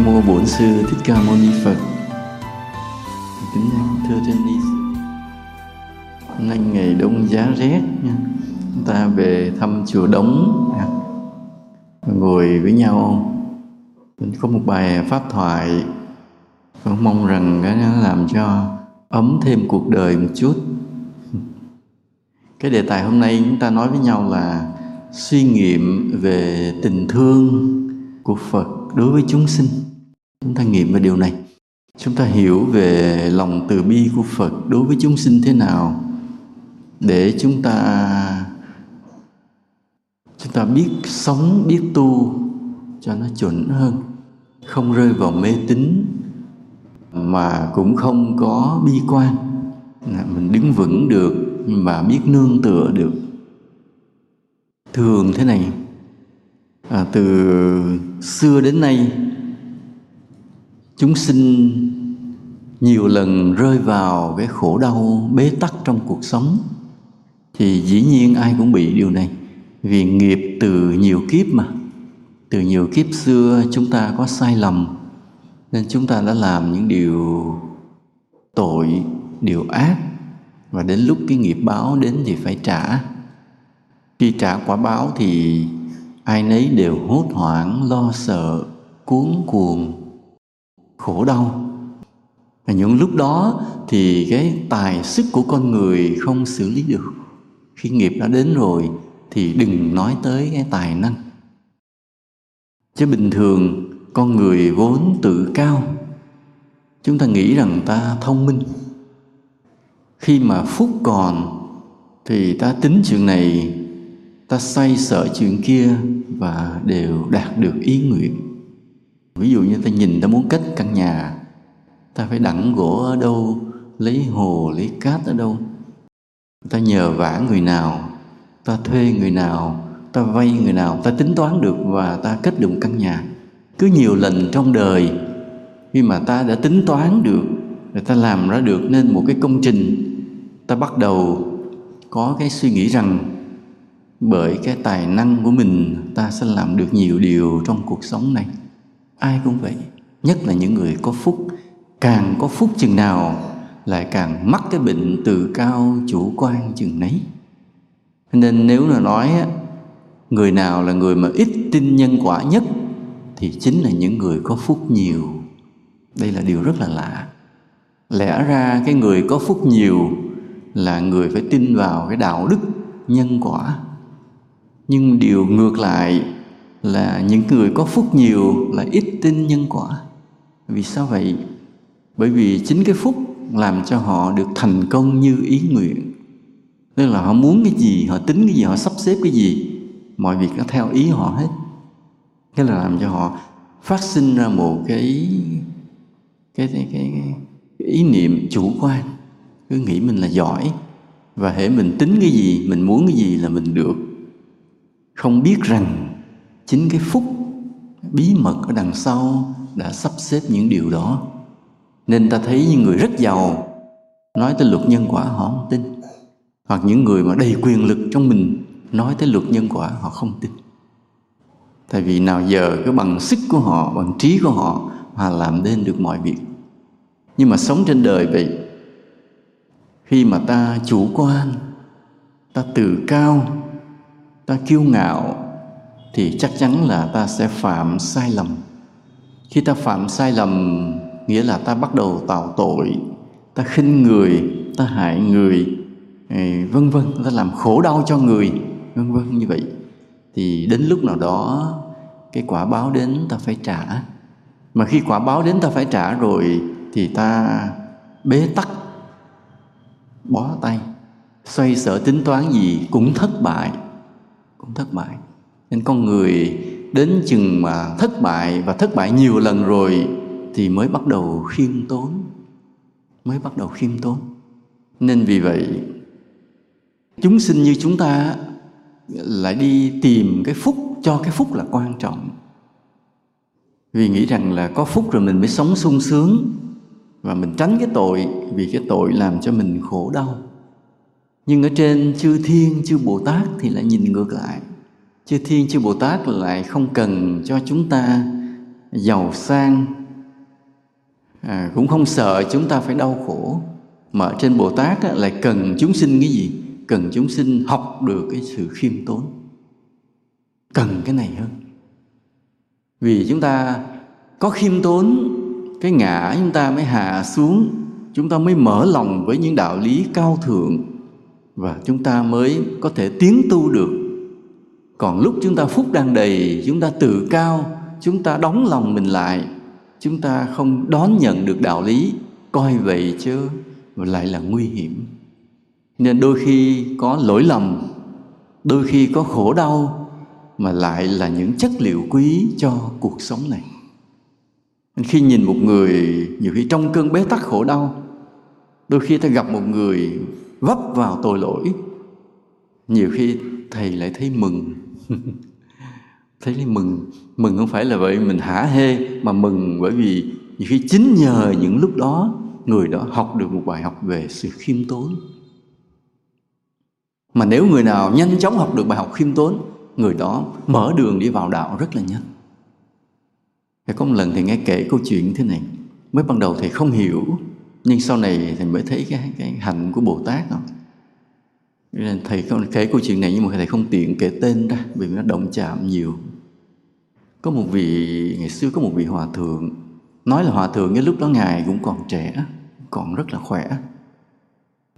Nam mô Bổn sư Thích Ca Mâu Ni Phật. Kính thưa trên ni Hôm nay ngày đông giá rét nha. Chúng ta về thăm chùa Đống nha. Ngồi với nhau mình có một bài pháp thoại con mong rằng cái nó làm cho ấm thêm cuộc đời một chút cái đề tài hôm nay chúng ta nói với nhau là suy nghiệm về tình thương của phật đối với chúng sinh chúng ta nghiệm về điều này. Chúng ta hiểu về lòng từ bi của phật đối với chúng sinh thế nào để chúng ta chúng ta biết sống biết tu cho nó chuẩn hơn. Không rơi vào mê tín mà cũng không có bi quan. Mình đứng vững được mà biết nương tựa được. Thường thế này à, từ xưa đến nay chúng sinh nhiều lần rơi vào cái khổ đau, bế tắc trong cuộc sống. Thì dĩ nhiên ai cũng bị điều này. Vì nghiệp từ nhiều kiếp mà. Từ nhiều kiếp xưa chúng ta có sai lầm, nên chúng ta đã làm những điều tội, điều ác. Và đến lúc cái nghiệp báo đến thì phải trả. Khi trả quả báo thì ai nấy đều hốt hoảng, lo sợ cuốn cuồng khổ đau. Và những lúc đó thì cái tài sức của con người không xử lý được. Khi nghiệp đã đến rồi thì đừng nói tới cái tài năng. Chứ bình thường, con người vốn tự cao. Chúng ta nghĩ rằng ta thông minh. Khi mà phúc còn, thì ta tính chuyện này, ta say sợ chuyện kia và đều đạt được ý nguyện ví dụ như ta nhìn ta muốn kết căn nhà, ta phải đặng gỗ ở đâu, lấy hồ, lấy cát ở đâu. Ta nhờ vả người nào, ta thuê người nào, ta vay người nào, ta tính toán được và ta kết được căn nhà. Cứ nhiều lần trong đời, khi mà ta đã tính toán được, rồi ta làm ra được nên một cái công trình, ta bắt đầu có cái suy nghĩ rằng bởi cái tài năng của mình, ta sẽ làm được nhiều điều trong cuộc sống này ai cũng vậy, nhất là những người có phúc. Càng có phúc chừng nào, lại càng mắc cái bệnh tự cao chủ quan chừng nấy. Nên nếu là nói người nào là người mà ít tin nhân quả nhất, thì chính là những người có phúc nhiều. Đây là điều rất là lạ. Lẽ ra cái người có phúc nhiều là người phải tin vào cái đạo đức nhân quả. Nhưng điều ngược lại là những người có phúc nhiều là ít tin nhân quả. Vì sao vậy? Bởi vì chính cái phúc làm cho họ được thành công như ý nguyện. Nên là họ muốn cái gì họ tính cái gì họ sắp xếp cái gì mọi việc nó theo ý họ hết. Cái là làm cho họ phát sinh ra một cái cái cái, cái, cái ý niệm chủ quan. Cứ nghĩ mình là giỏi và hễ mình tính cái gì mình muốn cái gì là mình được. Không biết rằng chính cái phúc bí mật ở đằng sau đã sắp xếp những điều đó. Nên ta thấy những người rất giàu, nói tới luật nhân quả họ không tin. Hoặc những người mà đầy quyền lực trong mình, nói tới luật nhân quả họ không tin. Tại vì nào giờ cái bằng sức của họ, bằng trí của họ mà làm nên được mọi việc. Nhưng mà sống trên đời vậy, khi mà ta chủ quan, ta tự cao, ta kiêu ngạo thì chắc chắn là ta sẽ phạm sai lầm. Khi ta phạm sai lầm, nghĩa là ta bắt đầu tạo tội, ta khinh người, ta hại người vân vân, ta làm khổ đau cho người, vân vân, như vậy. Thì đến lúc nào đó, cái quả báo đến ta phải trả. Mà khi quả báo đến ta phải trả rồi, thì ta bế tắc, bó tay, xoay sở tính toán gì cũng thất bại, cũng thất bại nên con người đến chừng mà thất bại và thất bại nhiều lần rồi thì mới bắt đầu khiêm tốn, mới bắt đầu khiêm tốn. Nên vì vậy, chúng sinh như chúng ta lại đi tìm cái phúc, cho cái phúc là quan trọng. Vì nghĩ rằng là có phúc rồi mình mới sống sung sướng và mình tránh cái tội, vì cái tội làm cho mình khổ đau. Nhưng ở trên chư thiên, chư bồ tát thì lại nhìn ngược lại chư thiên chư bồ tát lại không cần cho chúng ta giàu sang à, cũng không sợ chúng ta phải đau khổ mà ở trên bồ tát á, lại cần chúng sinh cái gì? Cần chúng sinh học được cái sự khiêm tốn. Cần cái này hơn. Vì chúng ta có khiêm tốn cái ngã chúng ta mới hạ xuống chúng ta mới mở lòng với những đạo lý cao thượng và chúng ta mới có thể tiến tu được còn lúc chúng ta phúc đang đầy, chúng ta tự cao, chúng ta đóng lòng mình lại, chúng ta không đón nhận được đạo lý, coi vậy chứ lại là nguy hiểm. Nên đôi khi có lỗi lầm, đôi khi có khổ đau mà lại là những chất liệu quý cho cuộc sống này. Khi nhìn một người, nhiều khi trong cơn bế tắc khổ đau, đôi khi ta gặp một người vấp vào tội lỗi, nhiều khi thầy lại thấy mừng. thấy mừng mừng không phải là vậy mình hả hê, mà mừng bởi vì nhiều khi chính nhờ những lúc đó, người đó học được một bài học về sự khiêm tốn. Mà nếu người nào nhanh chóng học được bài học khiêm tốn, người đó mở đường đi vào đạo rất là nhanh. Thầy có một lần thầy nghe kể câu chuyện thế này, mới ban đầu thầy không hiểu, nhưng sau này thầy mới thấy cái cái hạnh của bồ tát không thầy không kể câu chuyện này nhưng mà thầy không tiện kể tên ra vì nó động chạm nhiều. Có một vị, ngày xưa có một vị hòa thượng. Nói là hòa thượng cái lúc đó ngài cũng còn trẻ, còn rất là khỏe.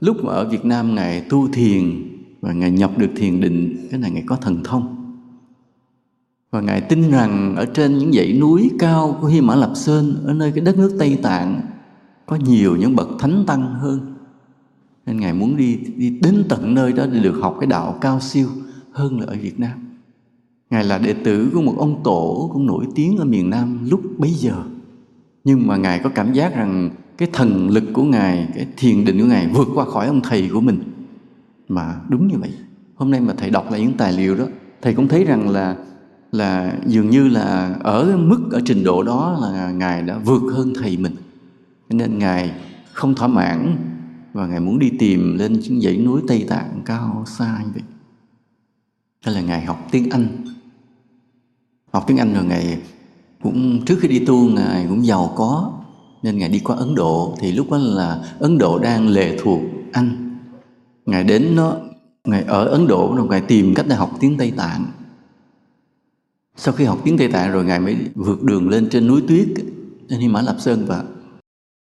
Lúc mà ở Việt Nam ngài tu thiền và ngài nhập được thiền định, cái này ngài có thần thông. Và ngài tin rằng ở trên những dãy núi cao của Hy Mã Lạp Sơn, ở nơi cái đất nước Tây Tạng, có nhiều những bậc thánh tăng hơn nên ngài muốn đi đi đến tận nơi đó để được học cái đạo cao siêu hơn là ở Việt Nam. Ngài là đệ tử của một ông tổ cũng nổi tiếng ở miền Nam lúc bấy giờ. Nhưng mà ngài có cảm giác rằng cái thần lực của ngài, cái thiền định của ngài vượt qua khỏi ông thầy của mình. Mà đúng như vậy. Hôm nay mà thầy đọc lại những tài liệu đó, thầy cũng thấy rằng là là dường như là ở mức, ở trình độ đó là ngài đã vượt hơn thầy mình. Nên ngài không thỏa mãn và ngài muốn đi tìm lên những dãy núi tây tạng cao xa như vậy. Đó là ngài học tiếng anh. Học tiếng anh rồi ngài cũng, trước khi đi tu, ngài cũng giàu có. Nên ngài đi qua ấn độ. Thì lúc đó là ấn độ đang lệ thuộc anh. Ngài đến nó, ngài ở ấn độ, rồi ngài tìm cách để học tiếng tây tạng. Sau khi học tiếng tây tạng rồi ngài mới vượt đường lên trên núi tuyết trên hy mã lạp sơn và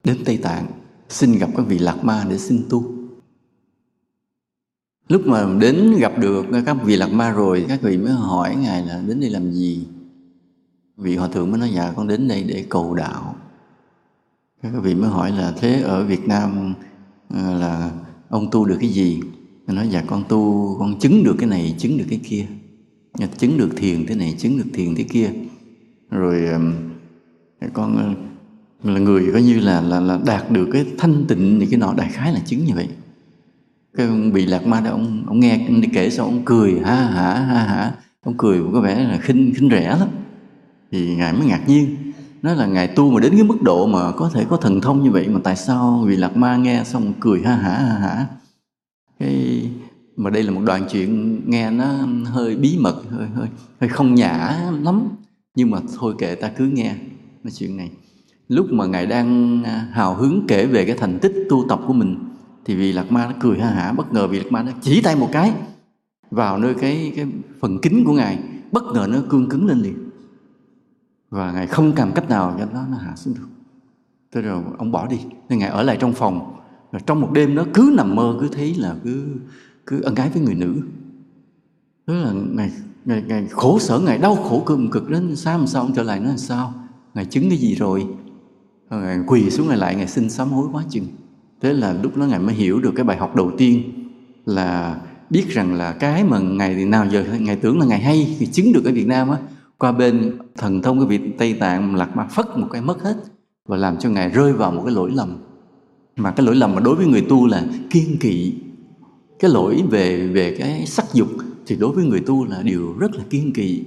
đến tây tạng xin gặp các vị lạc ma để xin tu. Lúc mà đến gặp được các vị lạc ma rồi, các vị mới hỏi ngài là đến đây làm gì? Vị hòa thượng mới nói dạ con đến đây để cầu đạo. Các vị mới hỏi là, thế ở việt nam ờ, là ông tu được cái gì? Ngài nói dạ con tu, con chứng được cái này, chứng được cái kia. Dạ, chứng được thiền thế này, chứng được thiền thế kia. Rồi con là người coi như là là, là đạt được cái thanh tịnh thì cái nọ đại khái là chứng như vậy. Cái ông bị lạc ma đó ông ông nghe đi kể xong ông cười ha hả ha hả ông cười có vẻ là khinh khinh rẻ lắm. Thì ngài mới ngạc nhiên nói là ngài tu mà đến cái mức độ mà có thể có thần thông như vậy mà tại sao vị lạc ma nghe xong cười ha hả ha hả cái mà đây là một đoạn chuyện nghe nó hơi bí mật hơi hơi hơi không nhã lắm. Nhưng mà thôi kệ ta cứ nghe nói chuyện này lúc mà ngài đang à, hào hứng kể về cái thành tích tu tập của mình thì vị lạc ma nó cười ha hả bất ngờ vị lạc ma nó chỉ tay một cái vào nơi cái cái phần kính của ngài bất ngờ nó cương cứng lên liền. Và ngài không cầm cách nào cho nó nó hạ xuống được. Thế rồi ông bỏ đi nên ngài ở lại trong phòng. Rồi trong một đêm nó cứ nằm mơ cứ thấy là cứ cứ ân ái với người nữ. Tức là ngài, ngài, ngài khổ sở ngài đau khổ cực cực đến sáng sao ông trở lại nó là sao? Ngài chứng cái gì rồi? Ngài quỳ xuống ngài lại, ngài xin sám hối quá chừng. Thế là lúc đó ngài mới hiểu được cái bài học đầu tiên là biết rằng là cái mà ngày nào giờ ngài tưởng là ngài hay thì chứng được ở Việt Nam á, qua bên thần thông cái vị Tây Tạng lạc ma phất một cái mất hết và làm cho ngài rơi vào một cái lỗi lầm. Mà cái lỗi lầm mà đối với người tu là kiên kỵ. Cái lỗi về về cái sắc dục thì đối với người tu là điều rất là kiên kỵ.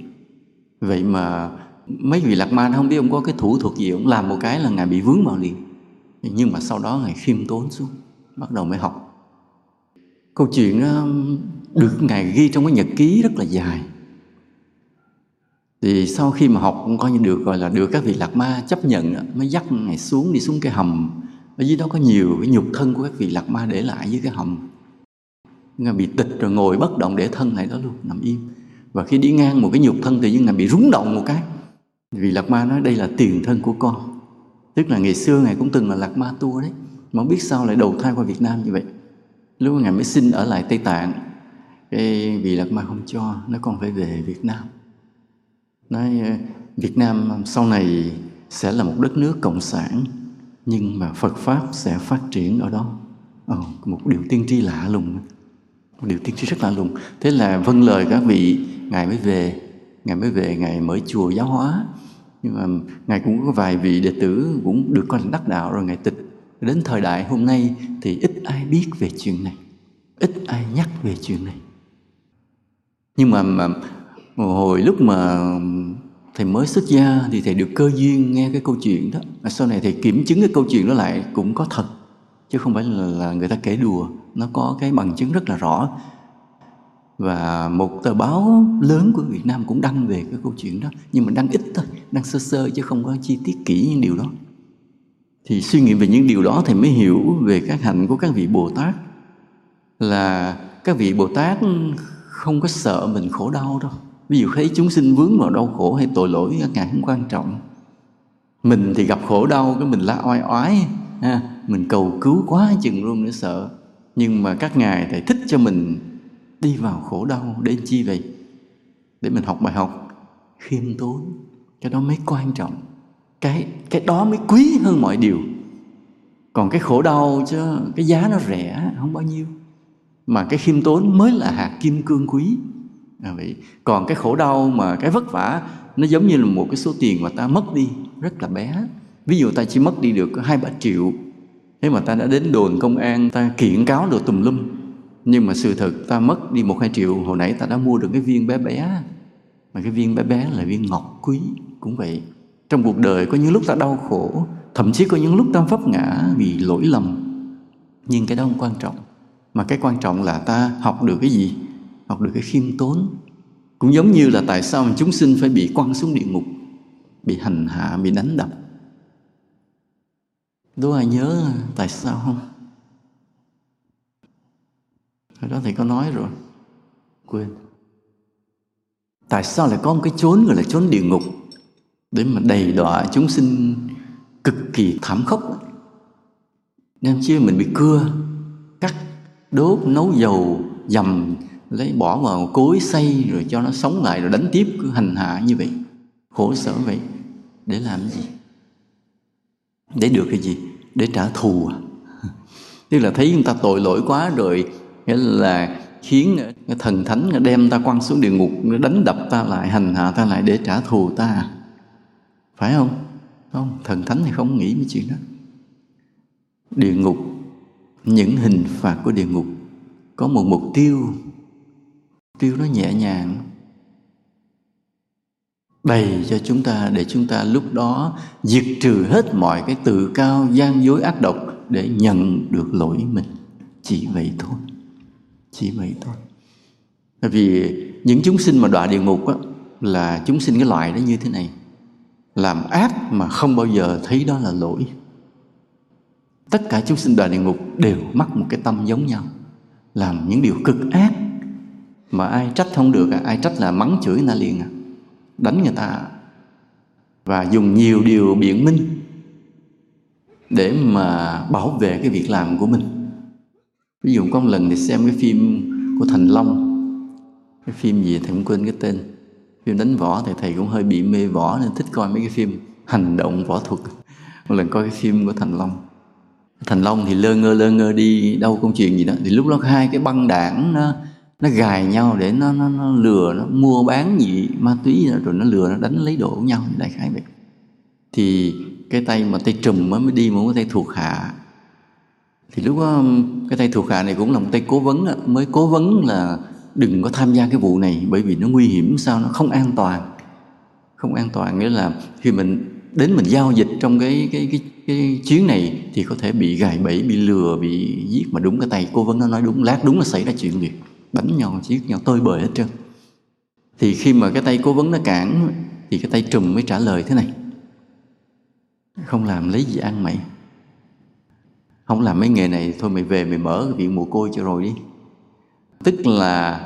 Vậy mà mấy vị lạc ma không biết ông có cái thủ thuật gì, ông làm một cái là ngài bị vướng vào liền. Nhưng mà sau đó ngài khiêm tốn xuống, bắt đầu mới học. Câu chuyện um, được ngài ghi trong cái nhật ký rất là dài. Thì sau khi mà học cũng coi như được, gọi là được các vị lạc ma chấp nhận mới dắt ngài xuống đi xuống cái hầm. Ở dưới đó có nhiều cái nhục thân của các vị lạc ma để lại dưới cái hầm. Ngài bị tịch rồi ngồi bất động để thân lại đó luôn, nằm im. Và khi đi ngang một cái nhục thân thì ngài bị rúng động một cái vì lạc ma nói đây là tiền thân của con. Tức là ngày xưa ngài cũng từng là lạc ma tua đấy. Mà không biết sao lại đầu thai qua việt nam như vậy. Lúc ngài mới xin ở lại tây tạng cái vị lạc ma không cho nó còn phải về việt nam. Nói việt nam sau này sẽ là một đất nước cộng sản nhưng mà phật pháp sẽ phát triển ở đó. Ờ, một điều tiên tri lạ lùng. Một điều tiên tri rất lạ lùng. Thế là vâng lời các vị ngài mới về ngài mới về ngài mở chùa giáo hóa. Nhưng mà ngài cũng có vài vị đệ tử cũng được coi là đắc đạo rồi ngài tịch. Đến thời đại hôm nay thì ít ai biết về chuyện này ít ai nhắc về chuyện này. Nhưng mà, mà hồi lúc mà thầy mới xuất gia thì thầy được cơ duyên nghe cái câu chuyện đó. Mà sau này thầy kiểm chứng cái câu chuyện đó lại cũng có thật chứ không phải là, là người ta kể đùa. Nó có cái bằng chứng rất là rõ và một tờ báo lớn của Việt Nam cũng đăng về cái câu chuyện đó. Nhưng mà đăng ít thôi đăng sơ sơ chứ không có chi tiết kỹ những điều đó. Thì suy nghĩ về những điều đó thì mới hiểu về các hạnh của các vị Bồ Tát. Là các vị Bồ Tát không có sợ mình khổ đau đâu. Ví dụ thấy chúng sinh vướng vào đau khổ hay tội lỗi ngài không quan trọng. Mình thì gặp khổ đau cái mình la oai oái ha, mình cầu cứu quá chừng luôn nữa sợ. Nhưng mà các ngài thì thích cho mình đi vào khổ đau để chi vậy? Để mình học bài học. Khiêm tốn cái đó mới quan trọng. Cái cái đó mới quý hơn mọi điều. Còn cái khổ đau chứ cái giá nó rẻ không bao nhiêu. Mà cái khiêm tốn mới là hạt kim cương quý. À, vậy. Còn cái khổ đau mà cái vất vả nó giống như là một cái số tiền mà ta mất đi rất là bé. Ví dụ ta chỉ mất đi được hai ba triệu thế mà ta đã đến đồn công an ta kiện cáo được tùm lum nhưng mà sự thật, ta mất đi một hai triệu. Hồi nãy ta đã mua được cái viên bé bé. Mà cái viên bé bé là viên ngọc quý, cũng vậy. Trong cuộc đời, có những lúc ta đau khổ, thậm chí có những lúc ta vấp ngã vì lỗi lầm. Nhưng cái đó không quan trọng. Mà cái quan trọng là ta học được cái gì? Học được cái khiêm tốn. Cũng giống như là tại sao mà chúng sinh phải bị quăng xuống địa ngục, bị hành hạ, bị đánh đập. Đố ai nhớ tại sao không? Hồi đó thầy có nói rồi. Quên. Tại sao lại có một cái chốn gọi là chốn địa ngục để mà đầy đọa chúng sinh cực kỳ thảm khốc? Nên chia mình bị cưa, cắt, đốt, nấu dầu, dầm, lấy bỏ vào cối xây rồi cho nó sống lại rồi đánh tiếp, cứ hành hạ như vậy, khổ sở vậy, để làm gì? Để được cái gì? Để trả thù à? Tức là thấy người ta tội lỗi quá rồi nghĩa là khiến thần thánh đem ta quăng xuống địa ngục đánh đập ta lại, hành hạ ta lại để trả thù ta. Phải không? Không? Thần thánh thì không nghĩ mấy chuyện đó. Địa ngục, những hình phạt của địa ngục, có một mục tiêu. Tiêu nó nhẹ nhàng đầy cho chúng ta để chúng ta lúc đó diệt trừ hết mọi cái tự cao, gian dối ác độc để nhận được lỗi mình. Chỉ vậy thôi chỉ vậy thôi. Bởi vì những chúng sinh mà đọa địa ngục á, là chúng sinh cái loại đó như thế này. Làm ác mà không bao giờ thấy đó là lỗi. Tất cả chúng sinh đọa địa ngục đều mắc một cái tâm giống nhau. Làm những điều cực ác mà ai trách không được à? ai trách là mắng chửi người ta liền à. Đánh người ta à. và dùng nhiều điều biện minh để mà bảo vệ cái việc làm của mình ví dụ có một lần thì xem cái phim của thành long. Cái phim gì thầy cũng quên cái tên. Phim đánh võ thì thầy cũng hơi bị mê võ nên thích coi mấy cái phim hành động võ thuật. Một lần coi cái phim của thành long. Thành long thì lơ ngơ lơ ngơ đi đâu công chuyện gì đó. Thì lúc đó hai cái băng đảng nó nó gài nhau để nó nó, nó lừa nó mua bán gì ma túy đó, rồi nó lừa nó đánh lấy độ của nhau đại khái vậy. Thì cái tay mà tay trùm mới đi một cái tay thuộc hạ thì lúc đó cái tay thuộc hạ này cũng là một tay cố vấn đó, mới cố vấn là đừng có tham gia cái vụ này bởi vì nó nguy hiểm sao nó không an toàn. Không an toàn nghĩa là khi mình đến mình giao dịch trong cái cái cái cái chuyến này thì có thể bị gài bẫy bị lừa bị giết mà đúng cái tay cố vấn nó nói đúng lát đúng là xảy ra chuyện gì đánh nhau giết nhau tơi bời hết trơn. Thì khi mà cái tay cố vấn nó cản thì cái tay trùm mới trả lời thế này. Không làm lấy gì ăn mày không làm mấy nghề này thôi, mày về mày mở cái viện mồ côi cho rồi đi. Tức là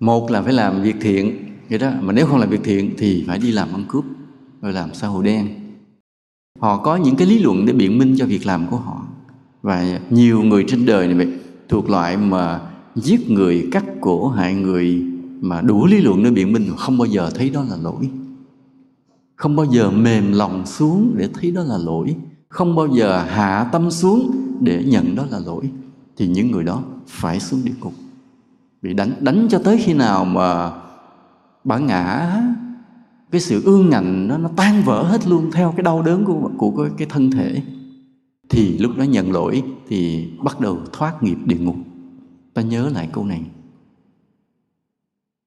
một là phải làm việc thiện, vậy đó. Mà nếu không làm việc thiện thì phải đi làm ăn cướp, rồi làm xã hội đen. Họ có những cái lý luận để biện minh cho việc làm của họ. Và nhiều người trên đời này thuộc loại mà giết người, cắt cổ, hại người mà đủ lý luận để biện minh, không bao giờ thấy đó là lỗi. Không bao giờ mềm lòng xuống để thấy đó là lỗi không bao giờ hạ tâm xuống để nhận đó là lỗi. Thì những người đó phải xuống địa ngục. Bị đánh đánh cho tới khi nào mà bản ngã cái sự ương ngạnh nó nó tan vỡ hết luôn theo cái đau đớn của của cái, cái thân thể. Thì lúc đó nhận lỗi thì bắt đầu thoát nghiệp địa ngục. Ta nhớ lại câu này.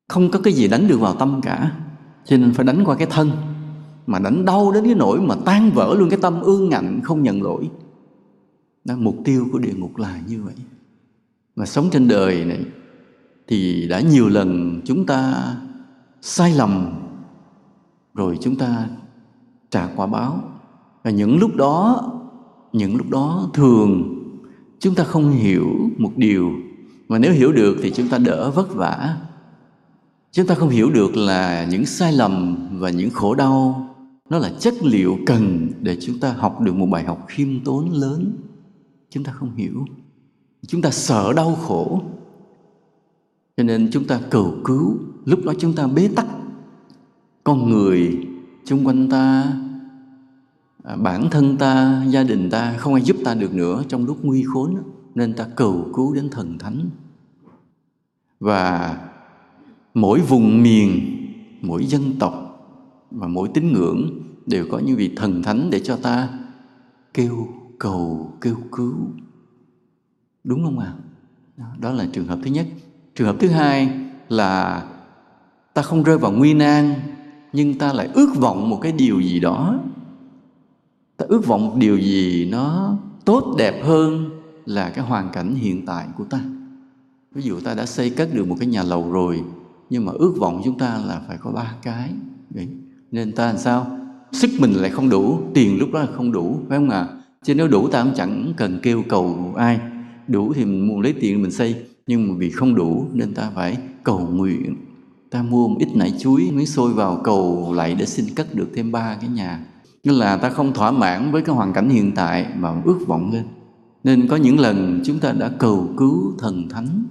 Không có cái gì đánh được vào tâm cả cho nên phải đánh qua cái thân mà đánh đau đến cái nỗi mà tan vỡ luôn cái tâm ương ngạnh không nhận lỗi. Đó, mục tiêu của địa ngục là như vậy. Mà sống trên đời này thì đã nhiều lần chúng ta sai lầm rồi chúng ta trả quả báo. Và những lúc đó những lúc đó thường chúng ta không hiểu một điều. Mà nếu hiểu được thì chúng ta đỡ vất vả. Chúng ta không hiểu được là những sai lầm và những khổ đau nó là chất liệu cần để chúng ta học được một bài học khiêm tốn lớn. Chúng ta không hiểu. Chúng ta sợ đau khổ. Cho nên chúng ta cầu cứu. Lúc đó chúng ta bế tắc. Con người xung quanh ta à, bản thân ta, gia đình ta không ai giúp ta được nữa trong lúc nguy khốn nên ta cầu cứu đến thần thánh. Và mỗi vùng miền, mỗi dân tộc và mỗi tín ngưỡng đều có những vị thần thánh để cho ta kêu cầu, kêu cứu. Đúng không ạ? À? đó là trường hợp thứ nhất. Trường hợp thứ hai là ta không rơi vào nguy nan, nhưng ta lại ước vọng một cái điều gì đó. Ta ước vọng một điều gì nó tốt, đẹp hơn là cái hoàn cảnh hiện tại của ta. Ví dụ ta đã xây cất được một cái nhà lầu rồi, nhưng mà ước vọng chúng ta là phải có ba cái nên ta làm sao? Sức mình lại không đủ, tiền lúc đó là không đủ, phải không ạ? À? chứ nếu đủ ta cũng chẳng cần kêu cầu ai. Đủ thì mình muốn lấy tiền mình xây, nhưng mà vì không đủ nên ta phải cầu nguyện. Ta mua một ít nải chuối miếng xôi vào cầu lại để xin cất được thêm ba cái nhà. Nên là ta không thỏa mãn với cái hoàn cảnh hiện tại mà ước vọng lên. Nên có những lần chúng ta đã cầu cứu thần thánh.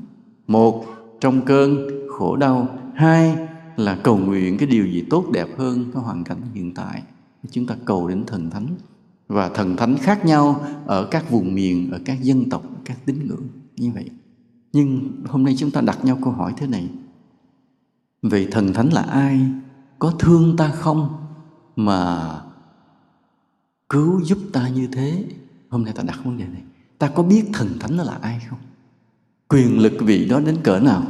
Một, trong cơn khổ đau. Hai là cầu nguyện cái điều gì tốt đẹp hơn cái hoàn cảnh hiện tại. Chúng ta cầu đến thần thánh và thần thánh khác nhau ở các vùng miền, ở các dân tộc, các tín ngưỡng. Như vậy. Nhưng hôm nay chúng ta đặt nhau câu hỏi thế này. Vậy thần thánh là ai? Có thương ta không mà cứu giúp ta như thế? Hôm nay ta đặt vấn đề này. Ta có biết thần thánh đó là ai không? Quyền lực vị đó đến cỡ nào?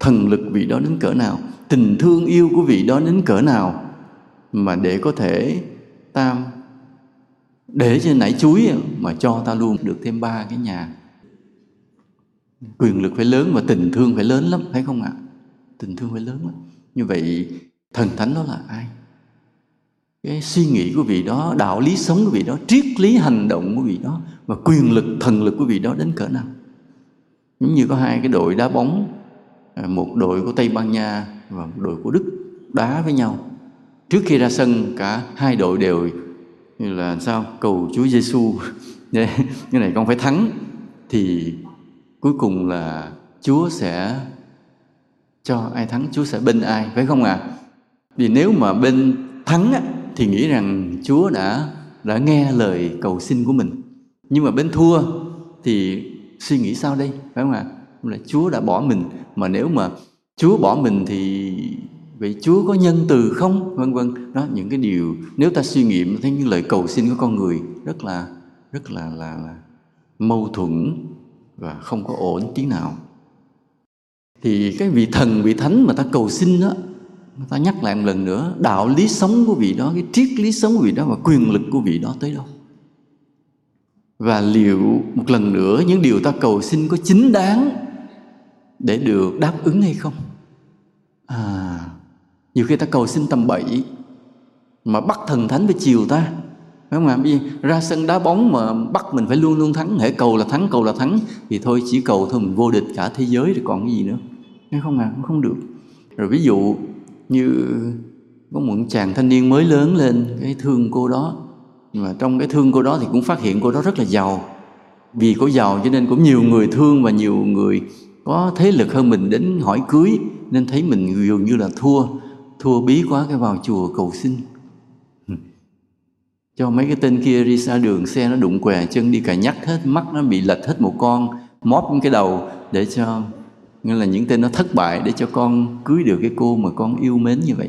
Thần lực vị đó đến cỡ nào, tình thương yêu của vị đó đến cỡ nào mà để có thể tam để trên nãy chuối mà cho ta luôn được thêm ba cái nhà. Quyền lực phải lớn và tình thương phải lớn lắm, phải không ạ? Tình thương phải lớn lắm. Như vậy, thần thánh đó là ai? Cái suy nghĩ của vị đó, đạo lý sống của vị đó, triết lý hành động của vị đó, và quyền lực, thần lực của vị đó đến cỡ nào? Giống như có hai cái đội đá bóng À, một đội của tây ban nha và một đội của đức đá với nhau. Trước khi ra sân cả hai đội đều như là sao? Cầu Chúa Giêsu như này con phải thắng. Thì cuối cùng là Chúa sẽ cho ai thắng Chúa sẽ bên ai phải không ạ? À? vì nếu mà bên thắng á, thì nghĩ rằng Chúa đã đã nghe lời cầu xin của mình. Nhưng mà bên thua thì suy nghĩ sao đây phải không ạ? à? Là Chúa đã bỏ mình. Mà nếu mà Chúa bỏ mình thì vậy Chúa có nhân từ không? Vân vân. Đó những cái điều nếu ta suy nghiệm thấy những lời cầu xin của con người rất là rất là là, là mâu thuẫn và không có ổn tí nào. Thì cái vị thần vị thánh mà ta cầu xin đó ta nhắc lại một lần nữa đạo lý sống của vị đó cái triết lý sống của vị đó và quyền lực của vị đó tới đâu? Và liệu một lần nữa những điều ta cầu xin có chính đáng để được đáp ứng hay không? À, nhiều khi ta cầu xin tầm bậy mà bắt thần thánh phải chiều ta. Phải không ạ? Ra sân đá bóng mà bắt mình phải luôn luôn thắng hệ cầu là thắng cầu là thắng thì thôi chỉ cầu thôi mình vô địch cả thế giới rồi còn cái gì nữa. Nghe không ạ? À? không được. Rồi ví dụ như có một chàng thanh niên mới lớn lên cái thương cô đó. Mà trong cái thương cô đó thì cũng phát hiện cô đó rất là giàu. Vì cô giàu cho nên cũng nhiều người thương và nhiều người có thế lực hơn mình đến hỏi cưới, nên thấy mình dường như là thua thua bí quá cái vào chùa cầu xin. Cho mấy cái tên kia đi xa đường, xe nó đụng què, chân đi cà nhắc hết, mắt nó bị lệch hết một con, móp cái đầu để cho, nghĩa là những tên nó thất bại để cho con cưới được cái cô mà con yêu mến như vậy.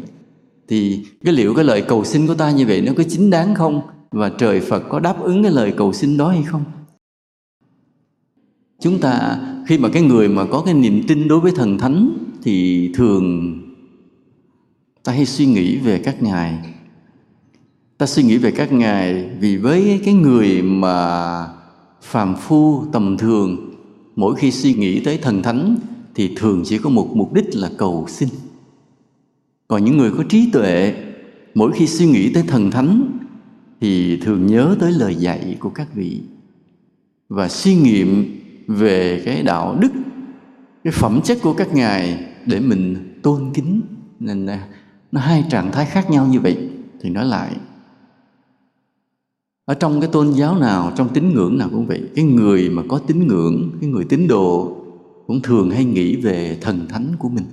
Thì cái liệu cái lời cầu xin của ta như vậy nó có chính đáng không? Và trời Phật có đáp ứng cái lời cầu xin đó hay không? Chúng ta, khi mà cái người mà có cái niềm tin đối với thần thánh thì thường ta hay suy nghĩ về các ngài. Ta suy nghĩ về các ngài vì với cái người mà phàm phu tầm thường, mỗi khi suy nghĩ tới thần thánh thì thường chỉ có một mục đích là cầu xin. Còn những người có trí tuệ, mỗi khi suy nghĩ tới thần thánh thì thường nhớ tới lời dạy của các vị. Và suy nghiệm về cái đạo đức, cái phẩm chất của các ngài để mình tôn kính. Nên nó hai trạng thái khác nhau như vậy. Thì nói lại, ở trong cái tôn giáo nào, trong tín ngưỡng nào cũng vậy, cái người mà có tín ngưỡng, cái người tín đồ cũng thường hay nghĩ về thần thánh của mình.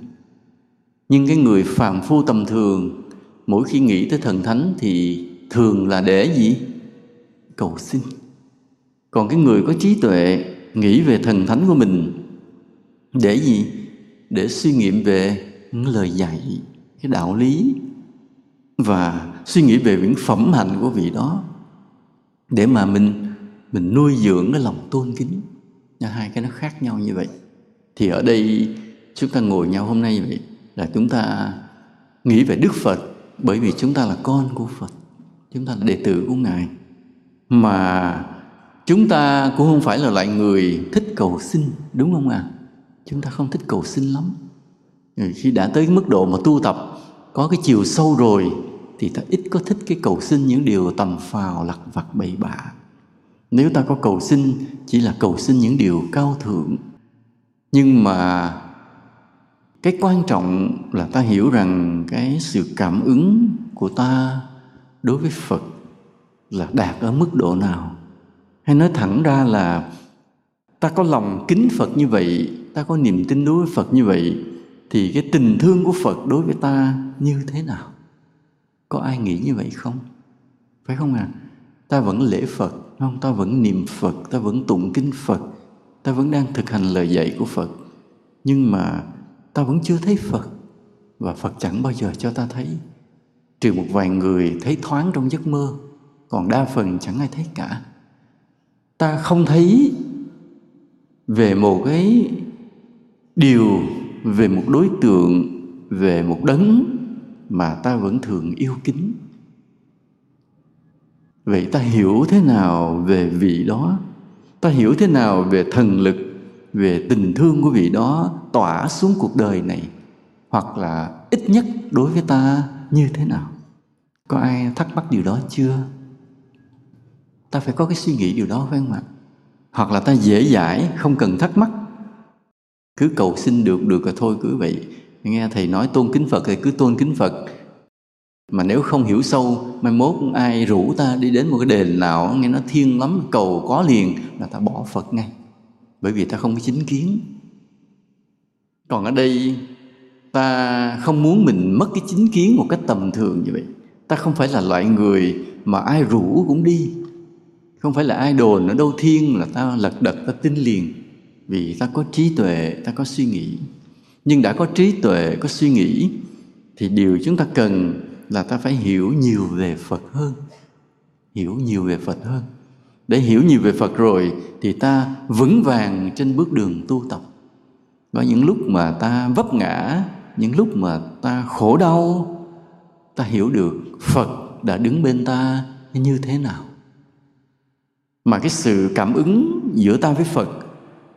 Nhưng cái người phàm phu tầm thường, mỗi khi nghĩ tới thần thánh thì thường là để gì? Cầu xin. Còn cái người có trí tuệ nghĩ về thần thánh của mình. Để gì? Để suy nghiệm về những lời dạy, cái đạo lý, và suy nghĩ về những phẩm hạnh của vị đó. Để mà mình mình nuôi dưỡng cái lòng tôn kính. Nha hai cái nó khác nhau như vậy. Thì ở đây chúng ta ngồi nhau hôm nay vậy là chúng ta nghĩ về Đức Phật, bởi vì chúng ta là con của Phật, chúng ta là đệ tử của Ngài. Mà chúng ta cũng không phải là loại người thích cầu xin, đúng không ạ? À? chúng ta không thích cầu xin lắm. Khi đã tới mức độ mà tu tập, có cái chiều sâu rồi, thì ta ít có thích cái cầu xin những điều tầm phào, lặt vặt, bậy bạ. Nếu ta có cầu xin, chỉ là cầu xin những điều cao thượng. Nhưng mà cái quan trọng là ta hiểu rằng cái sự cảm ứng của ta đối với phật là đạt ở mức độ nào hay nói thẳng ra là ta có lòng kính phật như vậy, ta có niềm tin đối với phật như vậy, thì cái tình thương của phật đối với ta như thế nào? Có ai nghĩ như vậy không? Phải không à ta vẫn lễ phật không? Ta vẫn niệm phật, ta vẫn tụng kinh phật, ta vẫn đang thực hành lời dạy của phật. Nhưng mà ta vẫn chưa thấy phật, và phật chẳng bao giờ cho ta thấy. Trừ một vài người thấy thoáng trong giấc mơ, còn đa phần chẳng ai thấy cả ta không thấy về một cái điều, về một đối tượng, về một đấng mà ta vẫn thường yêu kính. Vậy ta hiểu thế nào về vị đó? Ta hiểu thế nào về thần lực, về tình thương của vị đó tỏa xuống cuộc đời này? Hoặc là ít nhất đối với ta như thế nào? Có ai thắc mắc điều đó chưa? Ta phải có cái suy nghĩ điều đó, phải không ạ? Hoặc là ta dễ dãi, không cần thắc mắc. Cứ cầu xin được được rồi thôi, cứ vậy. Nghe thầy nói tôn kính phật thì cứ tôn kính phật. Mà nếu không hiểu sâu, mai mốt ai rủ ta đi đến một cái đền nào, nghe nó thiêng lắm, cầu có liền, là ta bỏ phật ngay. Bởi vì ta không có chính kiến. Còn ở đây, ta không muốn mình mất cái chính kiến một cách tầm thường như vậy. Ta không phải là loại người mà ai rủ cũng đi không phải là ai đồn đâu thiên là ta lật đật, ta tin liền. Vì ta có trí tuệ, ta có suy nghĩ. Nhưng đã có trí tuệ, có suy nghĩ, thì điều chúng ta cần là ta phải hiểu nhiều về phật hơn. Hiểu nhiều về phật hơn. Để hiểu nhiều về phật rồi, thì ta vững vàng trên bước đường tu tập. Có những lúc mà ta vấp ngã, những lúc mà ta khổ đau, ta hiểu được phật đã đứng bên ta như thế nào mà cái sự cảm ứng giữa ta với phật,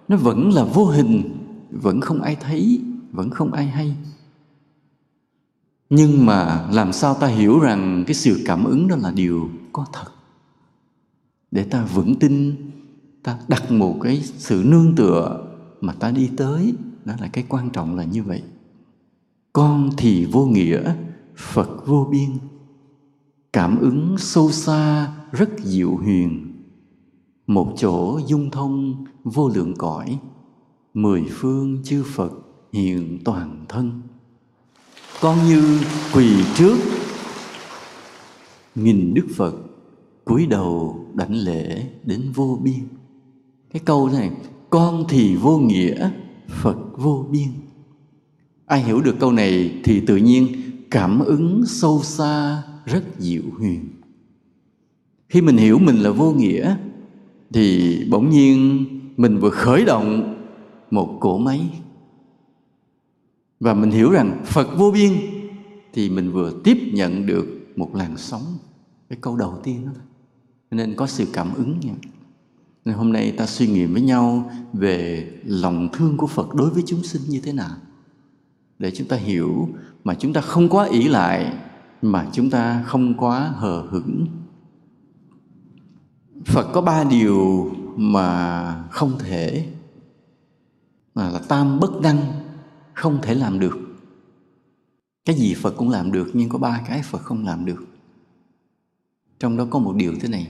nó vẫn là vô hình, vẫn không ai thấy, vẫn không ai hay. Nhưng mà làm sao ta hiểu rằng cái sự cảm ứng đó là điều có thật? Để ta vững tin, ta đặt một cái sự nương tựa mà ta đi tới, đó là cái quan trọng là như vậy. Con thì vô nghĩa, phật vô biên. Cảm ứng sâu xa, rất diệu huyền một chỗ dung thông vô lượng cõi, mười phương chư phật hiện toàn thân. Con như quỳ trước, nghìn đức phật cúi đầu đảnh lễ đến vô biên. Cái câu này, con thì vô nghĩa, phật vô biên. Ai hiểu được câu này thì tự nhiên cảm ứng sâu xa rất diệu huyền. Khi mình hiểu mình là vô nghĩa thì bỗng nhiên mình vừa khởi động một cỗ máy. Và mình hiểu rằng phật vô biên thì mình vừa tiếp nhận được một làn sóng, cái câu đầu tiên đó. Nên có sự cảm ứng nha. Nên hôm nay ta suy nghĩ với nhau về lòng thương của phật đối với chúng sinh như thế nào. Để chúng ta hiểu mà chúng ta không quá ỷ lại, mà chúng ta không quá hờ hững phật có ba điều mà không thể, mà là tam bất năng không thể làm được. Cái gì phật cũng làm được, nhưng có ba cái phật không làm được. Trong đó có một điều thế này.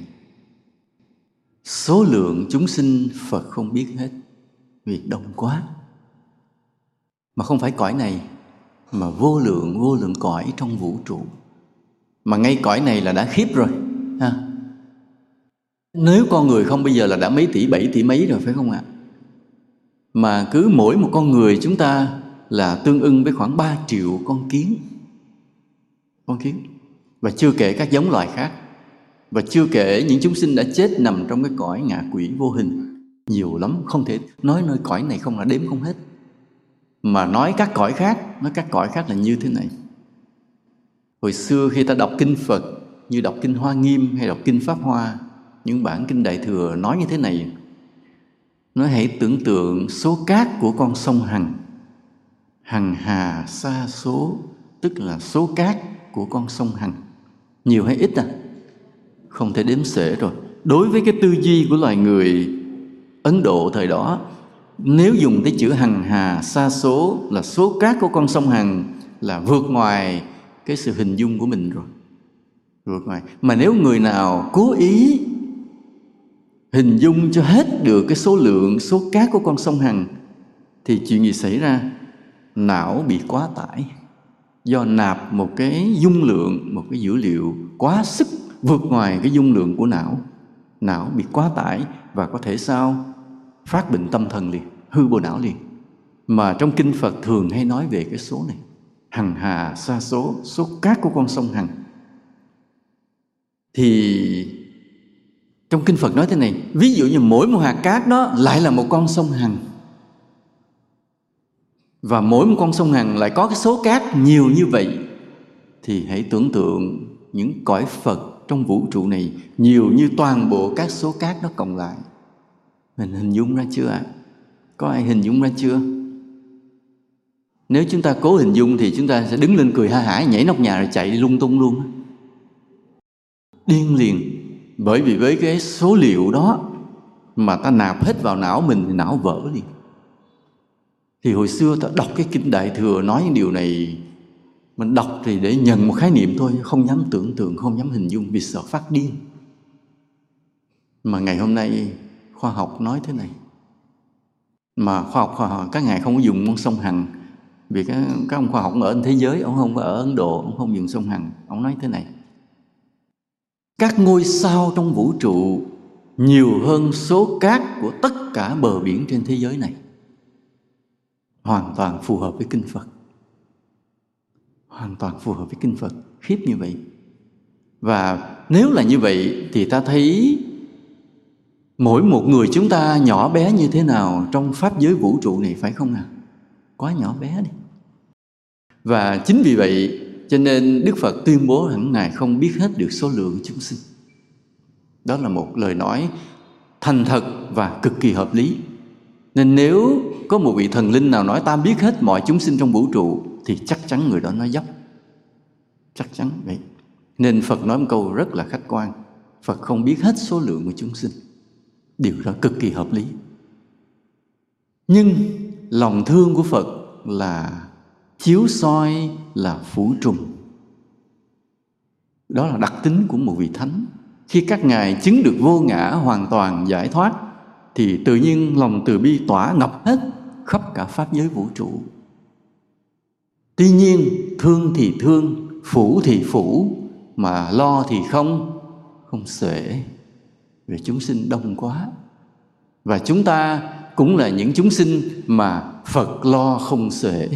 Số lượng chúng sinh phật không biết hết, vì đông quá. Mà không phải cõi này, mà vô lượng vô lượng cõi trong vũ trụ. Mà ngay cõi này là đã khiếp rồi, ha? Nếu con người không bây giờ là đã mấy tỷ, bảy tỷ mấy rồi, phải không ạ? Mà cứ mỗi một con người chúng ta là tương ưng với khoảng 3 triệu con kiến. Con kiến. Và chưa kể các giống loài khác. Và chưa kể những chúng sinh đã chết nằm trong cái cõi ngạ quỷ vô hình. Nhiều lắm, không thể nói nơi cõi này không là đếm không hết. Mà nói các cõi khác, nói các cõi khác là như thế này. Hồi xưa khi ta đọc kinh phật, như đọc kinh hoa nghiêm hay đọc kinh pháp hoa những bản kinh đại thừa nói như thế này. Nói hãy tưởng tượng số cát của con sông hằng. Hằng hà xa số, tức là số cát của con sông hằng. Nhiều hay ít à? Không thể đếm xuể rồi. Đối với cái tư duy của loài người ấn độ thời đó, nếu dùng cái chữ hằng hà xa số là số cát của con sông hằng là vượt ngoài cái sự hình dung của mình rồi. Vượt ngoài. Mà nếu người nào cố ý hình dung cho hết được cái số lượng, số cát của con sông hằng, thì chuyện gì xảy ra? Não bị quá tải. Do nạp một cái dung lượng, một cái dữ liệu quá sức vượt ngoài cái dung lượng của não. Não bị quá tải và có thể sao? Phát bệnh tâm thần liền, hư bộ não liền. Mà trong kinh phật thường hay nói về cái số này, hằng hà xa số số cát của con sông hằng. Thì trong kinh phật nói thế này, ví dụ như mỗi một hạt cát đó lại là một con sông hằng. Và mỗi một con sông hằng lại có cái số cát nhiều như vậy, thì hãy tưởng tượng những cõi phật trong vũ trụ này nhiều như toàn bộ các số cát đó cộng lại. Mình hình dung ra chưa ạ? À? có ai hình dung ra chưa? Nếu chúng ta cố hình dung thì chúng ta sẽ đứng lên cười ha hả, nhảy nóc nhà rồi chạy đi lung tung luôn điên liền bởi vì với cái số liệu đó mà ta nạp hết vào não mình thì não vỡ đi. Thì hồi xưa ta đọc cái kinh đại thừa nói những điều này mình đọc thì để nhận một khái niệm thôi không dám tưởng tượng không dám hình dung vì sợ phát điên. Mà ngày hôm nay khoa học nói thế này. Mà khoa học, khoa học các ngài không có dùng con sông hằng vì các, các ông khoa học ở thế giới ông không có ở ấn độ ông không dùng sông hằng ông nói thế này các ngôi sao trong vũ trụ nhiều hơn số cát của tất cả bờ biển trên thế giới này. Hoàn toàn phù hợp với kinh phật. Hoàn toàn phù hợp với kinh phật. Khiếp như vậy. Và nếu là như vậy thì ta thấy mỗi một người chúng ta nhỏ bé như thế nào trong pháp giới vũ trụ này phải không nào quá nhỏ bé đi. Và chính vì vậy cho nên đức phật tuyên bố hẳn ngài không biết hết được số lượng chúng sinh. Đó là một lời nói thành thật và cực kỳ hợp lý. Nên nếu có một vị thần linh nào nói ta biết hết mọi chúng sinh trong vũ trụ, thì chắc chắn người đó nói dốc. Chắc chắn vậy. Nên phật nói một câu rất là khách quan. Phật không biết hết số lượng của chúng sinh. Điều đó cực kỳ hợp lý. Nhưng lòng thương của phật là chiếu soi là phủ trùng. Đó là đặc tính của một vị thánh. Khi các ngài chứng được vô ngã hoàn toàn giải thoát, thì tự nhiên lòng từ bi tỏa ngập hết khắp cả pháp giới vũ trụ. Tuy nhiên, thương thì thương, phủ thì phủ, mà lo thì không không xuể. Vì chúng sinh đông quá. Và chúng ta cũng là những chúng sinh mà phật lo không xuể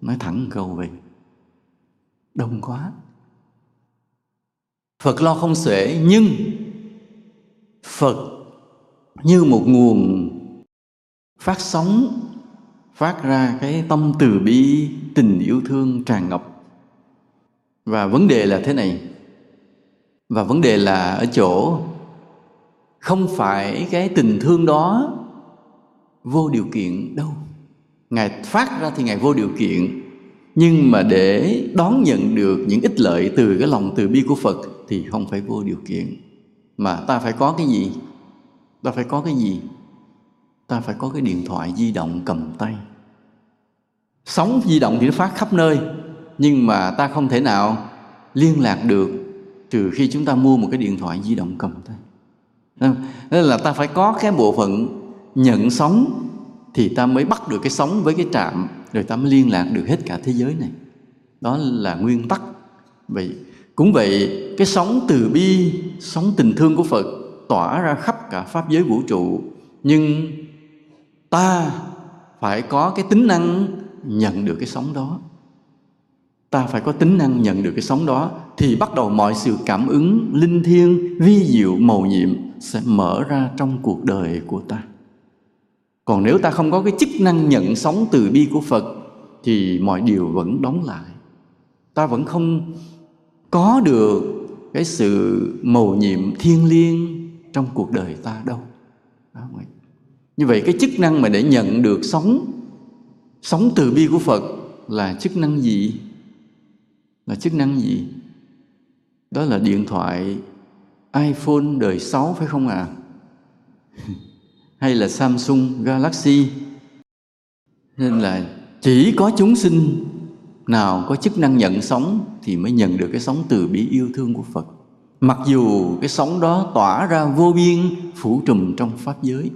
nói thẳng câu vậy đông quá. Phật lo không xuể, nhưng phật như một nguồn phát sóng, phát ra cái tâm từ bi, tình yêu thương tràn ngập. Và vấn đề là thế này. Và vấn đề là ở chỗ không phải cái tình thương đó vô điều kiện đâu ngài phát ra thì ngài vô điều kiện. Nhưng mà để đón nhận được những ích lợi từ cái lòng từ bi của phật thì không phải vô điều kiện. Mà ta phải có cái gì? Ta phải có cái gì? Ta phải có cái điện thoại di động cầm tay. Sóng di động thì nó phát khắp nơi, nhưng mà ta không thể nào liên lạc được trừ khi chúng ta mua một cái điện thoại di động cầm tay. Nên là ta phải có cái bộ phận nhận sóng thì ta mới bắt được cái sóng với cái trạm, rồi ta mới liên lạc được hết cả thế giới này. Đó là nguyên tắc. Vậy, cũng vậy, cái sóng từ bi sóng tình thương của phật tỏa ra khắp cả pháp giới vũ trụ. Nhưng ta phải có cái tính năng nhận được cái sóng đó. Ta phải có tính năng nhận được cái sóng đó thì bắt đầu mọi sự cảm ứng, linh thiêng, vi diệu, màu nhiệm sẽ mở ra trong cuộc đời của ta còn nếu ta không có cái chức năng nhận sóng từ bi của phật thì mọi điều vẫn đóng lại. Ta vẫn không có được cái sự màu nhiệm thiêng liêng trong cuộc đời ta đâu. Đó, như vậy cái chức năng mà để nhận được sóng sóng từ bi của phật là chức năng gì? Là chức năng gì? Đó là điện thoại iphone đời 6 phải không ạ? à? hay là samsung galaxy? Nên là chỉ có chúng sinh nào có chức năng nhận sóng thì mới nhận được cái sóng từ bi yêu thương của phật. Mặc dù cái sóng đó tỏa ra vô biên, phủ trùm trong pháp giới.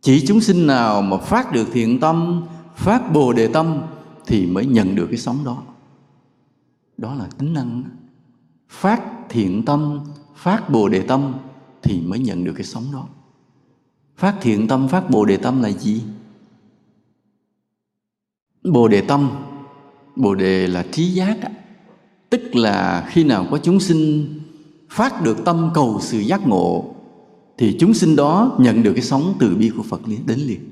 Chỉ chúng sinh nào mà phát được thiện tâm, phát bồ đề tâm thì mới nhận được cái sóng đó. Đó là tính năng. Phát thiện tâm, phát bồ đề tâm thì mới nhận được cái sóng đó phát thiện tâm, phát bồ đề tâm là gì? Bồ đề tâm, bồ đề là trí giác tức là khi nào có chúng sinh phát được tâm cầu sự giác ngộ, thì chúng sinh đó nhận được cái sóng từ bi của Phật đến liền.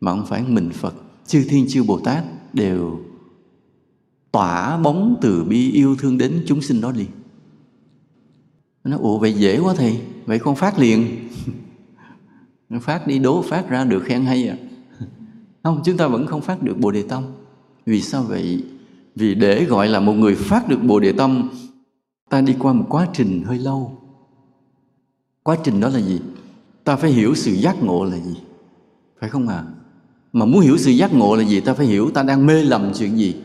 Mà không phải mình Phật, chư thiên chư Bồ Tát đều tỏa bóng từ bi yêu thương đến chúng sinh đó liền. Nó ủa, vậy dễ quá thầy, vậy con phát liền. phát đi, đố phát ra được khen hay à? Không, chúng ta vẫn không phát được bồ đề tâm. Vì sao vậy? Vì để gọi là một người phát được bồ đề tâm, ta đi qua một quá trình hơi lâu. Quá trình đó là gì? Ta phải hiểu sự giác ngộ là gì? Phải không à? Mà muốn hiểu sự giác ngộ là gì? Ta phải hiểu ta đang mê lầm chuyện gì.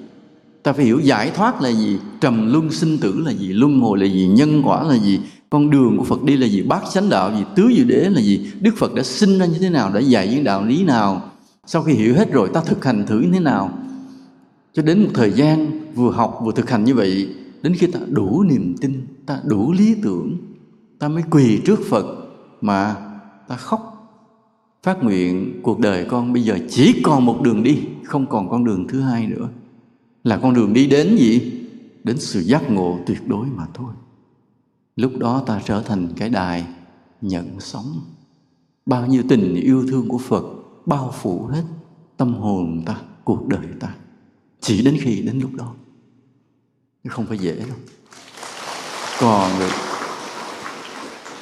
Ta phải hiểu giải thoát là gì? Trầm luân sinh tử là gì? Luân hồi là gì? Nhân quả là gì? Con đường của phật đi là gì? Bát chánh đạo gì? Tứ diệu đế là gì? Đức phật đã sinh ra như thế nào? Đã dạy những đạo lý nào? Sau khi hiểu hết rồi, ta thực hành thử như thế nào? Cho đến một thời gian vừa học vừa thực hành như vậy, đến khi ta đủ niềm tin, ta đủ lý tưởng, ta mới quỳ trước phật mà ta khóc, phát nguyện cuộc đời con bây giờ chỉ còn một đường đi, không còn con đường thứ hai nữa. Là con đường đi đến gì? Đến sự giác ngộ tuyệt đối mà thôi lúc đó ta trở thành cái đài nhận sống bao nhiêu tình yêu thương của phật bao phủ hết tâm hồn ta, cuộc đời ta. Chỉ đến khi, đến lúc đó. Không phải dễ đâu. Còn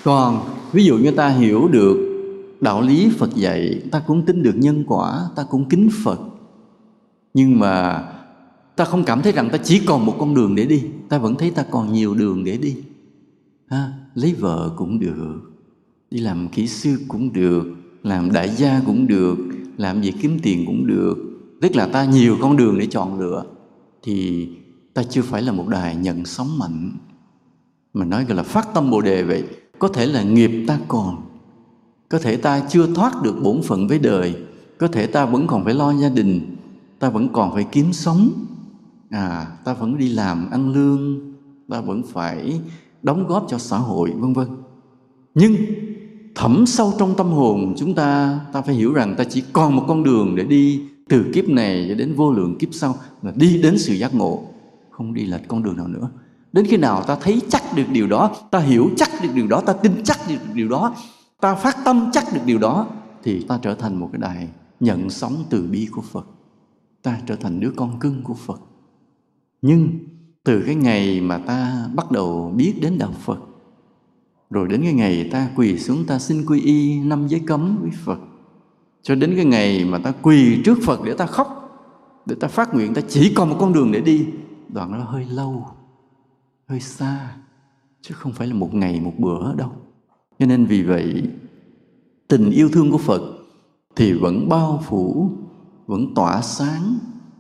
còn, ví dụ như ta hiểu được đạo lý phật dạy, ta cũng tin được nhân quả, ta cũng kính phật. Nhưng mà ta không cảm thấy rằng ta chỉ còn một con đường để đi, ta vẫn thấy ta còn nhiều đường để đi ha, lấy vợ cũng được đi làm kỹ sư cũng được làm đại gia cũng được làm gì kiếm tiền cũng được. Tức là ta nhiều con đường để chọn lựa. Thì ta chưa phải là một đài nhận sóng mạnh. Mà nói gọi là phát tâm bồ đề vậy. Có thể là nghiệp ta còn. Có thể ta chưa thoát được bổn phận với đời. Có thể ta vẫn còn phải lo gia đình. Ta vẫn còn phải kiếm sống. À ta vẫn đi làm ăn lương. Ta vẫn phải đóng góp cho xã hội, vân vân. Nhưng thẩm sâu trong tâm hồn chúng ta ta phải hiểu rằng ta chỉ còn một con đường để đi từ kiếp này cho đến vô lượng kiếp sau là đi đến sự giác ngộ, không đi lệch con đường nào nữa. Đến khi nào ta thấy chắc được điều đó, ta hiểu chắc được điều đó, ta tin chắc được điều đó, ta phát tâm chắc được điều đó, thì ta trở thành một cái đài nhận sóng từ bi của phật. Ta trở thành đứa con cưng của phật. Nhưng từ cái ngày mà ta bắt đầu biết đến đạo phật, rồi đến cái ngày ta quỳ xuống ta xin quy y năm giới cấm với phật, cho đến cái ngày mà ta quỳ trước phật để ta khóc, để ta phát nguyện, ta chỉ còn một con đường để đi, đoạn đó hơi lâu, hơi xa, chứ không phải là một ngày, một bữa đâu. Cho nên vì vậy, tình yêu thương của phật thì vẫn bao phủ, vẫn tỏa sáng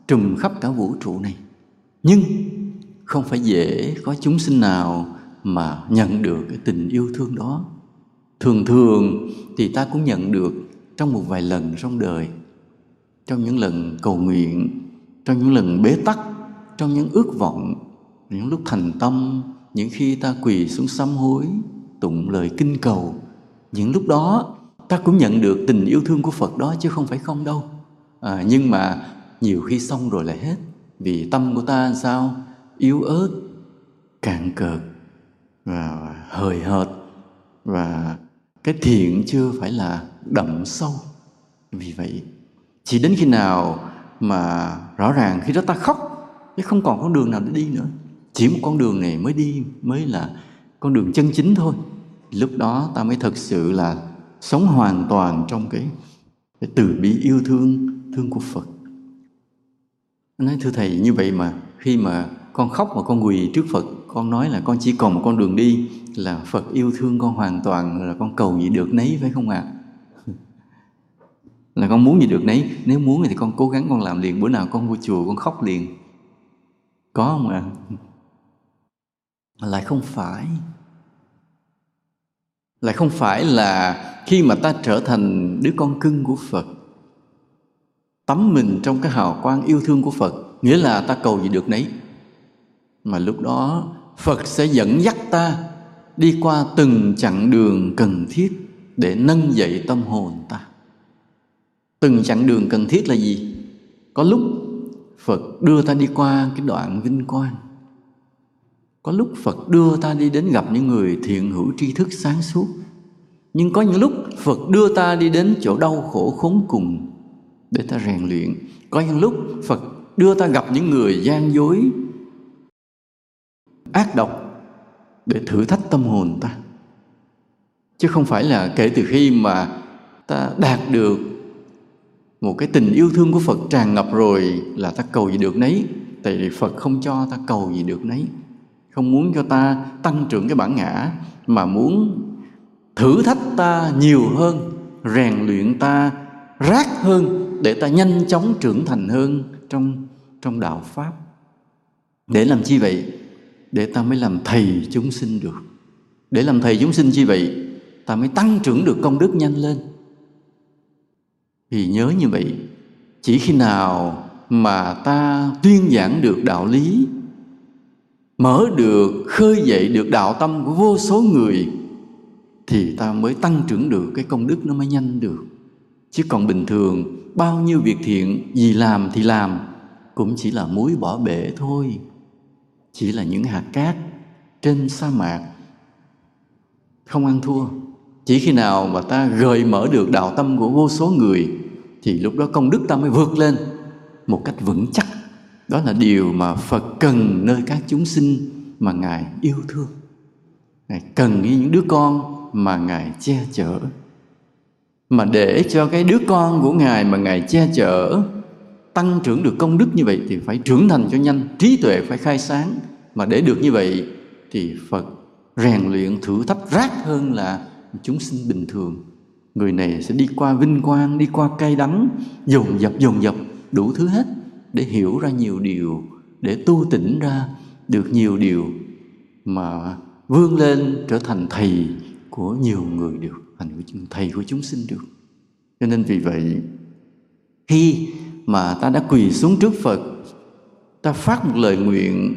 trùm khắp cả vũ trụ này. Nhưng không phải dễ có chúng sinh nào mà nhận được cái tình yêu thương đó. Thường thường thì ta cũng nhận được trong một vài lần trong đời. Trong những lần cầu nguyện trong những lần bế tắc trong những ước vọng những lúc thành tâm những khi ta quỳ xuống sám hối tụng lời kinh cầu những lúc đó ta cũng nhận được tình yêu thương của phật đó chứ không phải không đâu. À, nhưng mà nhiều khi xong rồi lại hết. Vì tâm của ta sao? Yếu ớt cạn cợt và hời hợt. Và cái thiện chưa phải là đậm sâu. Vì vậy chỉ đến khi nào mà rõ ràng khi đó ta khóc chứ không còn con đường nào để đi nữa. Chỉ một con đường này mới đi mới là con đường chân chính thôi. Lúc đó ta mới thực sự là sống hoàn toàn trong cái, cái từ bi yêu thương thương của Phật. Nói thưa thầy như vậy mà khi mà con khóc mà con quỳ trước Phật, con nói là con chỉ còn một con đường đi, là Phật yêu thương con hoàn toàn, là con cầu gì được nấy, phải không ạ à? là con muốn gì được nấy, nếu muốn thì con cố gắng con làm liền, bữa nào con vô chùa con khóc liền có không ạ à? lại không phải lại không phải là khi mà ta trở thành đứa con cưng của phật, tắm mình trong cái hào quang yêu thương của phật, nghĩa là ta cầu gì được nấy mà lúc đó, phật sẽ dẫn dắt ta đi qua từng chặng đường cần thiết để nâng dậy tâm hồn ta. Từng chặng đường cần thiết là gì? Có lúc phật đưa ta đi qua cái đoạn vinh quang. Có lúc phật đưa ta đi đến gặp những người thiện hữu tri thức sáng suốt. Nhưng có những lúc phật đưa ta đi đến chỗ đau khổ khốn cùng để ta rèn luyện. Có những lúc phật đưa ta gặp những người gian dối ác độc để thử thách tâm hồn ta. Chứ không phải là kể từ khi mà ta đạt được một cái tình yêu thương của Phật tràn ngập rồi là ta cầu gì được nấy. Tại vì Phật không cho ta cầu gì được nấy. Không muốn cho ta tăng trưởng cái bản ngã, mà muốn thử thách ta nhiều hơn, rèn luyện ta rác hơn để ta nhanh chóng trưởng thành hơn trong trong đạo pháp. Để làm chi vậy? Để ta mới làm thầy chúng sinh được. Để làm thầy chúng sinh chi vậy, ta mới tăng trưởng được công đức nhanh lên. Vì nhớ như vậy, chỉ khi nào mà ta tuyên giảng được đạo lý, mở được, khơi dậy được đạo tâm của vô số người, thì ta mới tăng trưởng được cái công đức nó mới nhanh được. Chứ còn bình thường, bao nhiêu việc thiện gì làm thì làm, cũng chỉ là muối bỏ bể thôi chỉ là những hạt cát trên sa mạc. Không ăn thua. Chỉ khi nào mà ta gợi mở được đạo tâm của vô số người, thì lúc đó công đức ta mới vượt lên một cách vững chắc. Đó là điều mà phật cần nơi các chúng sinh mà ngài yêu thương. Ngài cần như những đứa con mà ngài che chở. Mà để cho cái đứa con của ngài mà ngài che chở tăng trưởng được công đức như vậy thì phải trưởng thành cho nhanh, trí tuệ phải khai sáng. Mà để được như vậy thì phật rèn luyện thử thách rác hơn là chúng sinh bình thường. Người này sẽ đi qua vinh quang, đi qua cay đắng, dồn dập dồn dập, đủ thứ hết để hiểu ra nhiều điều, để tu tỉnh ra được nhiều điều mà vươn lên trở thành thầy của nhiều người được, thành thầy của chúng sinh được. Cho nên vì vậy, khi mà ta đã quỳ xuống trước phật. Ta phát một lời nguyện.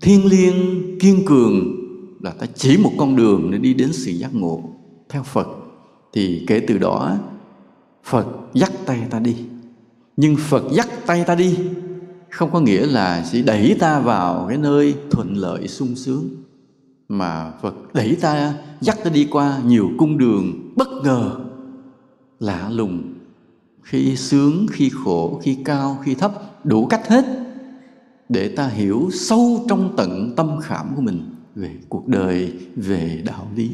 Thiên liêng, kiên cường là ta chỉ một con đường để đi đến sự giác ngộ theo phật. Thì kể từ đó, phật dắt tay ta đi. Nhưng phật dắt tay ta đi không có nghĩa là chỉ đẩy ta vào cái nơi thuận lợi sung sướng, mà Phật đẩy ta, dắt ta đi qua nhiều cung đường bất ngờ, lạ lùng khi sướng, khi khổ, khi cao, khi thấp, đủ cách hết để ta hiểu sâu trong tận tâm khảm của mình về cuộc đời, về đạo lý.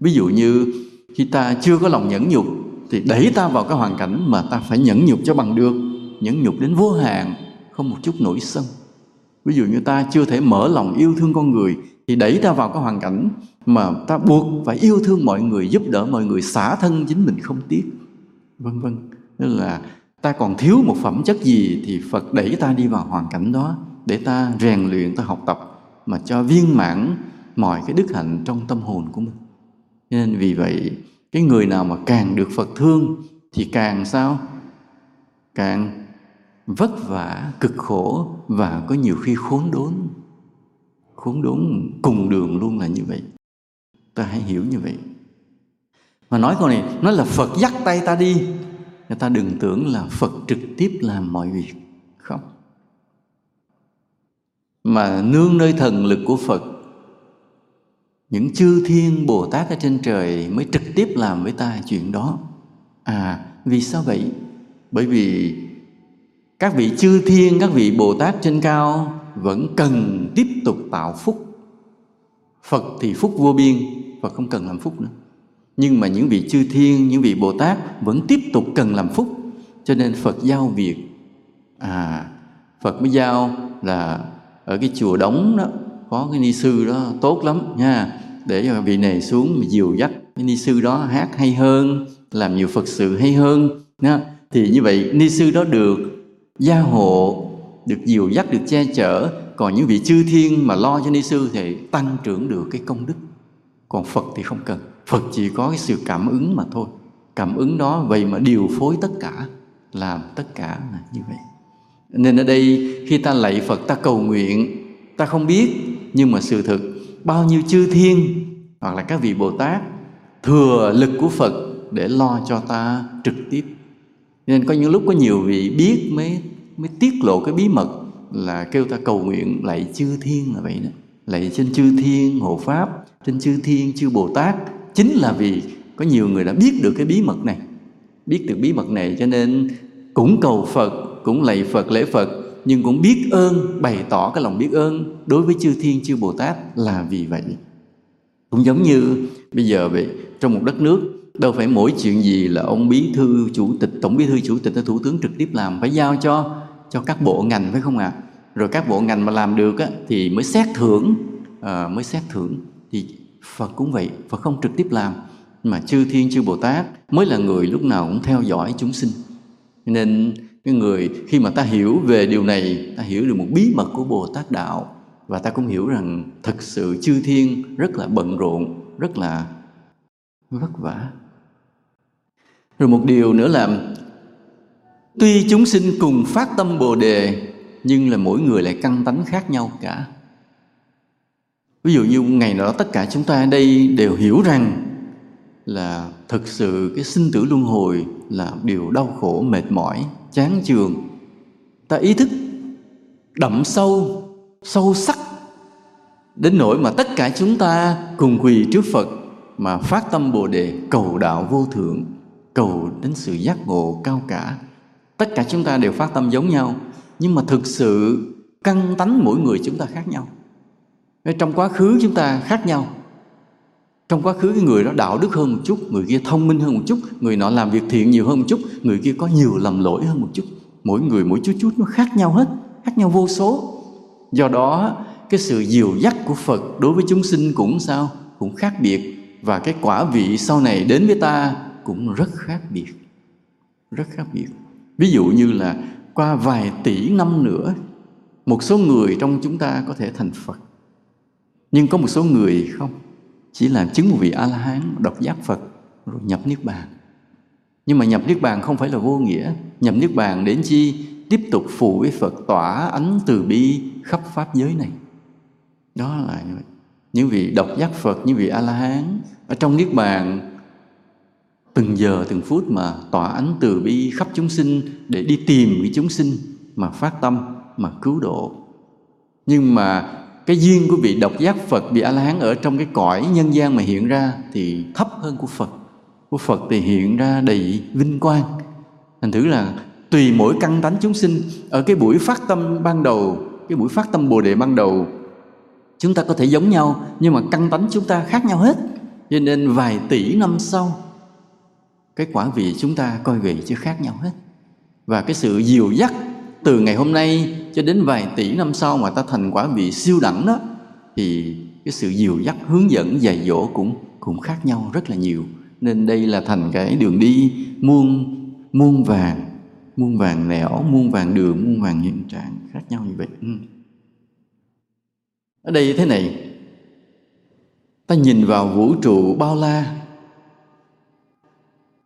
Ví dụ như khi ta chưa có lòng nhẫn nhục thì đẩy ta vào cái hoàn cảnh mà ta phải nhẫn nhục cho bằng được, nhẫn nhục đến vô hạn, không một chút nổi sân. Ví dụ như ta chưa thể mở lòng yêu thương con người thì đẩy ta vào cái hoàn cảnh mà ta buộc phải yêu thương mọi người, giúp đỡ mọi người, xả thân chính mình không tiếc vân vân. Tức là ta còn thiếu một phẩm chất gì thì phật đẩy ta đi vào hoàn cảnh đó để ta rèn luyện, ta học tập mà cho viên mãn mọi cái đức hạnh trong tâm hồn của mình. Nên vì vậy, cái người nào mà càng được phật thương thì càng sao? Càng vất vả, cực khổ và có nhiều khi khốn đốn. Khốn đốn cùng đường luôn là như vậy. Ta hãy hiểu như vậy mà nói câu này nó là phật dắt tay ta đi. Người ta đừng tưởng là phật trực tiếp làm mọi việc. Không. Mà nương nơi thần lực của phật, những chư thiên bồ tát ở trên trời mới trực tiếp làm với ta chuyện đó. À vì sao vậy? Bởi vì các vị chư thiên, các vị bồ tát trên cao vẫn cần tiếp tục tạo phúc. Phật thì phúc vô biên, phật không cần làm phúc nữa nhưng mà những vị chư thiên, những vị bồ tát vẫn tiếp tục cần làm phúc. Cho nên phật giao việc. À phật mới giao là ở cái chùa đóng đó, có cái ni sư đó, tốt lắm nha. Để cho vị này xuống mà dìu dắt. Cái ni sư đó hát hay hơn, làm nhiều phật sự hay hơn, nha. Thì như vậy, ni sư đó được gia hộ, được dìu dắt, được che chở. Còn những vị chư thiên mà lo cho ni sư thì tăng trưởng được cái công đức. Còn phật thì không cần phật chỉ có cái sự cảm ứng mà thôi. Cảm ứng đó, vậy mà điều phối tất cả, làm tất cả là như vậy. Nên ở đây, khi ta lạy phật, ta cầu nguyện, ta không biết, nhưng mà sự thực, bao nhiêu chư thiên, hoặc là các vị bồ tát, thừa lực của phật để lo cho ta trực tiếp. Nên có những lúc có nhiều vị biết mới mới tiết lộ cái bí mật là kêu ta cầu nguyện lạy chư thiên là vậy đó. Lạy trên chư thiên hộ pháp, trên chư thiên, chư bồ tát chính là vì có nhiều người đã biết được cái bí mật này. Biết được bí mật này cho nên cũng cầu phật cũng lạy phật lễ phật nhưng cũng biết ơn bày tỏ cái lòng biết ơn đối với chư thiên chư bồ tát là vì vậy. Cũng giống như bây giờ vậy trong một đất nước đâu phải mỗi chuyện gì là ông bí thư chủ tịch tổng bí thư chủ tịch thủ tướng trực tiếp làm phải giao cho cho các bộ ngành phải không ạ? À? rồi các bộ ngành mà làm được á, thì mới xét thưởng à, mới xét thưởng. Thì phật cũng vậy, phật không trực tiếp làm, mà chư thiên, chư bồ tát mới là người lúc nào cũng theo dõi chúng sinh. Nên cái người khi mà ta hiểu về điều này, ta hiểu được một bí mật của bồ tát đạo, và ta cũng hiểu rằng thực sự chư thiên rất là bận rộn, rất là vất vả. Rồi một điều nữa là, tuy chúng sinh cùng phát tâm bồ đề, nhưng là mỗi người lại căng tánh khác nhau cả ví dụ như ngày nào đó tất cả chúng ta ở đây đều hiểu rằng là thực sự cái sinh tử luân hồi là điều đau khổ, mệt mỏi, chán chường. Ta ý thức đậm sâu sâu sắc đến nỗi mà tất cả chúng ta cùng quỳ trước phật mà phát tâm bồ đề cầu đạo vô thượng, cầu đến sự giác ngộ cao cả. Tất cả chúng ta đều phát tâm giống nhau, nhưng mà thực sự căn tánh mỗi người chúng ta khác nhau trong quá khứ chúng ta khác nhau. Trong quá khứ cái người đó đạo đức hơn một chút, người kia thông minh hơn một chút, người nọ làm việc thiện nhiều hơn một chút, người kia có nhiều lầm lỗi hơn một chút. Mỗi người mỗi chút chút nó khác nhau hết, khác nhau vô số. Do đó, cái sự dìu dắt của phật đối với chúng sinh cũng sao? Cũng khác biệt. Và cái quả vị sau này đến với ta cũng rất khác biệt. Rất khác biệt. Ví dụ như là qua vài tỷ năm nữa, một số người trong chúng ta có thể thành phật nhưng có một số người không? Chỉ làm chứng một vị a la hán độc giác phật, rồi nhập niết bàn. Nhưng mà nhập niết bàn không phải là vô nghĩa. Nhập niết bàn đến chi tiếp tục phụ với phật, tỏa ánh từ bi khắp pháp giới này. Đó là như vậy những vị độc giác phật, những vị a la hán ở trong niết bàn từng giờ, từng phút mà tỏa ánh từ bi khắp chúng sinh để đi tìm cái chúng sinh mà phát tâm, mà cứu độ. Nhưng mà cái duyên của vị độc giác Phật, vị A La Hán ở trong cái cõi nhân gian mà hiện ra thì thấp hơn của Phật. Của Phật thì hiện ra đầy vinh quang. Thành thử là tùy mỗi căn tánh chúng sinh, ở cái buổi phát tâm ban đầu, cái buổi phát tâm bồ đề ban đầu, chúng ta có thể giống nhau, nhưng mà căn tánh chúng ta khác nhau hết. Cho nên vài tỷ năm sau, cái quả vị chúng ta coi vị chứ khác nhau hết. Và cái sự dìu dắt từ ngày hôm nay cho đến vài tỷ năm sau mà ta thành quả vị siêu đẳng đó, thì cái sự dìu dắt, hướng dẫn, dạy dỗ cũng cũng khác nhau rất là nhiều. Nên đây là thành cái đường đi muôn muôn vàng muôn vàng nẻo muôn vàng đường, muôn vàng hiện trạng khác nhau như vậy. Ừ. ở đây thế này, ta nhìn vào vũ trụ bao la.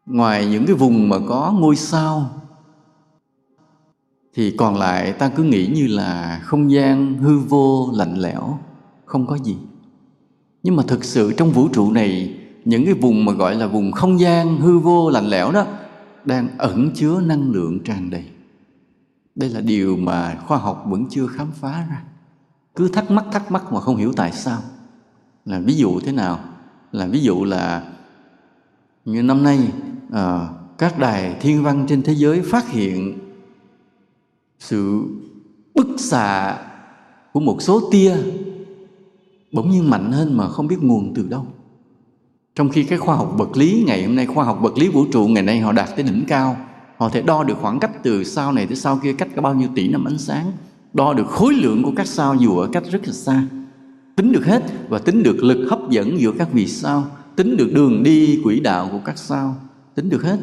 Ngoài những cái vùng mà có ngôi sao thì còn lại ta cứ nghĩ như là không gian hư vô lạnh lẽo không có gì. Nhưng mà thực sự trong vũ trụ này những cái vùng mà gọi là vùng không gian hư vô lạnh lẽo đó đang ẩn chứa năng lượng tràn đầy. Đây là điều mà khoa học vẫn chưa khám phá ra. Cứ thắc mắc thắc mắc mà không hiểu tại sao. Là ví dụ thế nào? Là ví dụ là như năm nay à, các đài thiên văn trên thế giới phát hiện sự bức xạ của một số tia bỗng nhiên mạnh hơn mà không biết nguồn từ đâu. Trong khi cái khoa học vật lý, ngày hôm nay khoa học vật lý vũ trụ, ngày nay họ đạt tới đỉnh cao, họ thể đo được khoảng cách từ sao này tới sao kia cách có bao nhiêu tỷ năm ánh sáng, đo được khối lượng của các sao dù ở cách rất là xa. Tính được hết và tính được lực hấp dẫn giữa các vì sao, tính được đường đi quỹ đạo của các sao, tính được hết.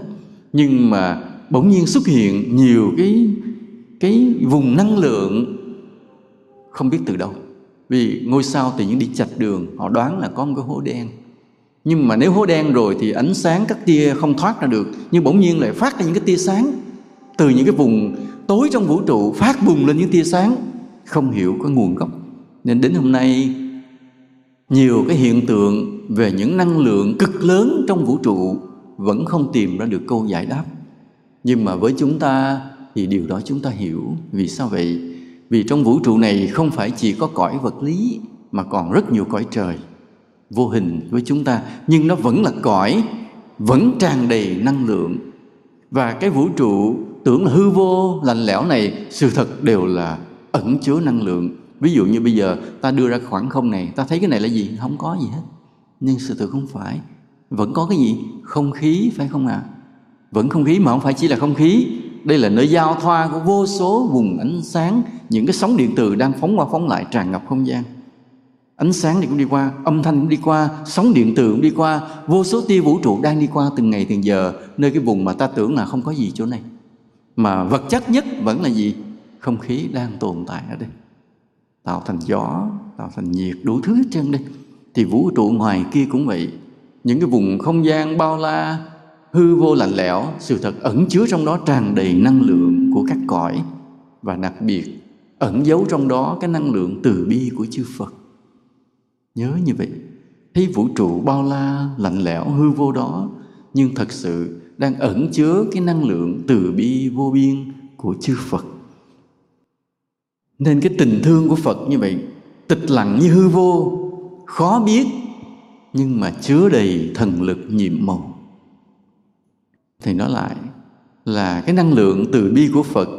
Nhưng mà bỗng nhiên xuất hiện nhiều cái cái vùng năng lượng không biết từ đâu. Vì ngôi sao tự nhiên đi chạch đường, họ đoán là có một cái hố đen. Nhưng mà nếu hố đen rồi thì ánh sáng các tia không thoát ra được, nhưng bỗng nhiên lại phát ra những cái tia sáng. Từ những cái vùng tối trong vũ trụ phát bùng lên những tia sáng, không hiểu có nguồn gốc. Nên đến hôm nay, nhiều cái hiện tượng về những năng lượng cực lớn trong vũ trụ vẫn không tìm ra được câu giải đáp. Nhưng mà với chúng ta thì điều đó chúng ta hiểu. Vì sao vậy? Vì trong vũ trụ này không phải chỉ có cõi vật lý mà còn rất nhiều cõi trời. Vô hình với chúng ta, nhưng nó vẫn là cõi, vẫn tràn đầy năng lượng. Và cái vũ trụ tưởng là hư vô lạnh lẽo này, sự thật đều là ẩn chứa năng lượng. Ví dụ như bây giờ, ta đưa ra khoảng không này, ta thấy cái này là gì? Không có gì hết. Nhưng sự thật không phải. Vẫn có cái gì? Không khí, phải không ạ? À? vẫn không khí mà không phải chỉ là không khí đây là nơi giao thoa của vô số vùng ánh sáng, những cái sóng điện từ đang phóng qua phóng lại tràn ngập không gian. Ánh sáng thì cũng đi qua, âm thanh cũng đi qua, sóng điện từ cũng đi qua, vô số tia vũ trụ đang đi qua từng ngày từng giờ, nơi cái vùng mà ta tưởng là không có gì chỗ này. Mà vật chất nhất vẫn là gì? Không khí đang tồn tại ở đây. Tạo thành gió, tạo thành nhiệt, đủ thứ hết trơn đây. Thì vũ trụ ngoài kia cũng vậy. Những cái vùng không gian bao la hư vô lạnh lẽo, sự thật ẩn chứa trong đó tràn đầy năng lượng của các cõi. Và đặc biệt, ẩn giấu trong đó cái năng lượng từ bi của chư Phật. Nhớ như vậy, thấy vũ trụ bao la, lạnh lẽo, hư vô đó, nhưng thật sự đang ẩn chứa cái năng lượng từ bi vô biên của chư Phật. Nên cái tình thương của Phật như vậy, tịch lặng như hư vô, khó biết, nhưng mà chứa đầy thần lực nhiệm màu thì nó lại là cái năng lượng từ bi của Phật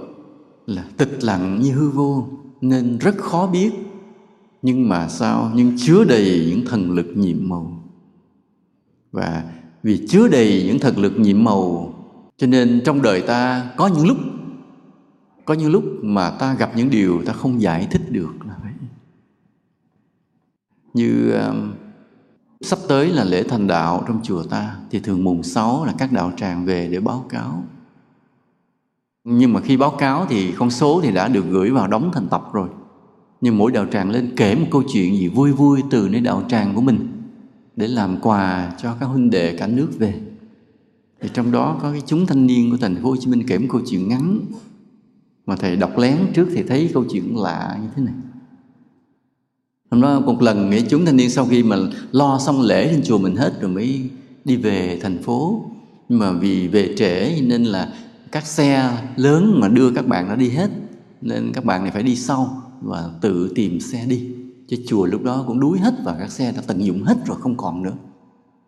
là tịch lặng như hư vô nên rất khó biết. Nhưng mà sao? Nhưng chứa đầy những thần lực nhiệm màu. Và vì chứa đầy những thần lực nhiệm màu cho nên trong đời ta có những lúc có những lúc mà ta gặp những điều ta không giải thích được là vậy. Như um, sắp tới là lễ thành đạo trong chùa ta, thì thường mùng 6 là các đạo tràng về để báo cáo. Nhưng mà khi báo cáo thì con số thì đã được gửi vào đóng thành tập rồi. Nhưng mỗi đạo tràng lên kể một câu chuyện gì vui vui từ nơi đạo tràng của mình để làm quà cho các huynh đệ cả nước về. Thì trong đó có cái chúng thanh niên của thành phố Hồ Chí Minh kể một câu chuyện ngắn. Mà thầy đọc lén trước thì thấy câu chuyện lạ như thế này hôm đó một lần nghĩa chúng thanh niên sau khi mà lo xong lễ trên chùa mình hết rồi mới đi về thành phố. Nhưng mà vì về trễ nên là các xe lớn mà đưa các bạn đã đi hết, nên các bạn này phải đi sau và tự tìm xe đi. Chứ chùa lúc đó cũng đuối hết và các xe đã tận dụng hết rồi không còn nữa.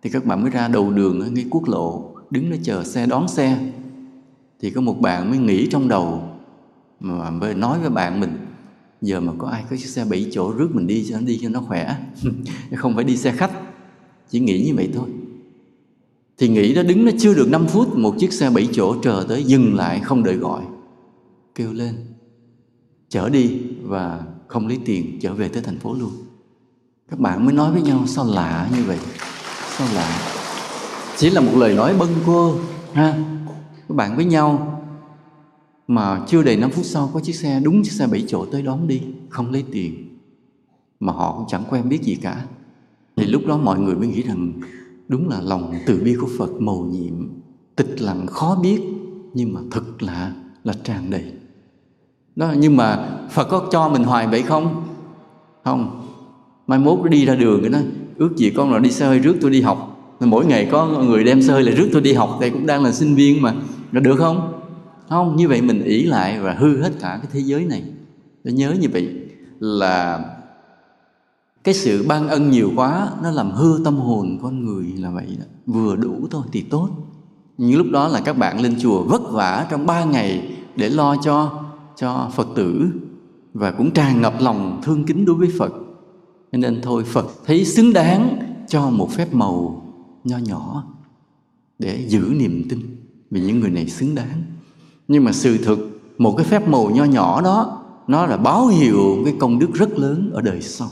Thì các bạn mới ra đầu đường ở quốc lộ, đứng đó chờ xe đón xe. Thì có một bạn mới nghĩ trong đầu, mà mới nói với bạn mình giờ mà có ai có chiếc xe bảy chỗ rước mình đi cho nó đi cho nó khỏe không phải đi xe khách chỉ nghĩ như vậy thôi. Thì nghĩ đó đứng nó chưa được 5 phút một chiếc xe bảy chỗ chờ tới dừng lại không đợi gọi kêu lên chở đi và không lấy tiền trở về tới thành phố luôn. Các bạn mới nói với nhau sao lạ như vậy? Sao lạ? Chỉ là một lời nói bâng quơ ha? Các bạn với nhau mà chưa đầy 5 phút sau có chiếc xe, đúng chiếc xe bảy chỗ tới đón đi, không lấy tiền. Mà họ cũng chẳng quen biết gì cả. Thì lúc đó mọi người mới nghĩ rằng đúng là lòng từ bi của Phật màu nhiệm, tịch lặng, khó biết, nhưng mà thật là là tràn đầy. Đó, nhưng mà Phật có cho mình hoài vậy không? Không. Mai mốt đi ra đường cái nó ước gì con là đi xe hơi rước tôi đi học. Mỗi ngày có người đem xe hơi là rước tôi đi học, thì cũng đang là sinh viên mà. Nó được không? Không, như vậy mình ỷ lại và hư hết cả cái thế giới này. Để nhớ như vậy là cái sự ban ân nhiều quá, nó làm hư tâm hồn con người là vậy đó. Vừa đủ thôi thì tốt. Những lúc đó là các bạn lên chùa vất vả trong ba ngày để lo cho cho phật tử và cũng tràn ngập lòng thương kính đối với phật. Nên thôi, phật thấy xứng đáng cho một phép màu nho nhỏ để giữ niềm tin vì những người này xứng đáng nhưng mà sự thực một cái phép màu nho nhỏ đó nó là báo hiệu cái công đức rất lớn ở đời sau.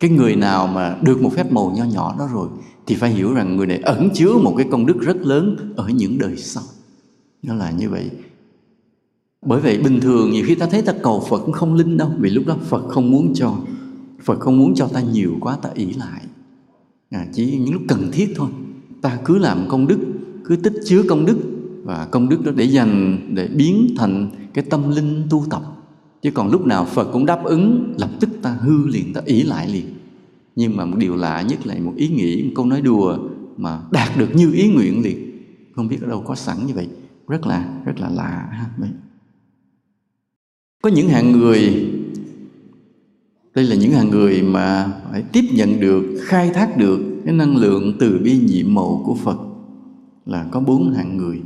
Cái người nào mà được một phép màu nho nhỏ đó rồi thì phải hiểu rằng người này ẩn chứa một cái công đức rất lớn ở những đời sau. Nó là như vậy. Bởi vậy bình thường nhiều khi ta thấy ta cầu phật cũng không linh đâu vì lúc đó phật không muốn cho phật không muốn cho ta nhiều quá ta ỷ lại. À, chỉ những lúc cần thiết thôi. Ta cứ làm công đức cứ tích chứa công đức và công đức đó để dành để biến thành cái tâm linh tu tập. Chứ còn lúc nào phật cũng đáp ứng, lập tức ta hư liền, ta ỷ lại liền. Nhưng mà một điều lạ nhất là một ý nghĩ, một câu nói đùa mà đạt được như ý nguyện liền. Không biết ở đâu có sẵn như vậy. Rất là rất là lạ ha có những hạng người, đây là những hạng người mà phải tiếp nhận được, khai thác được cái năng lượng từ bi nhiệm màu của phật. Là có bốn hạng người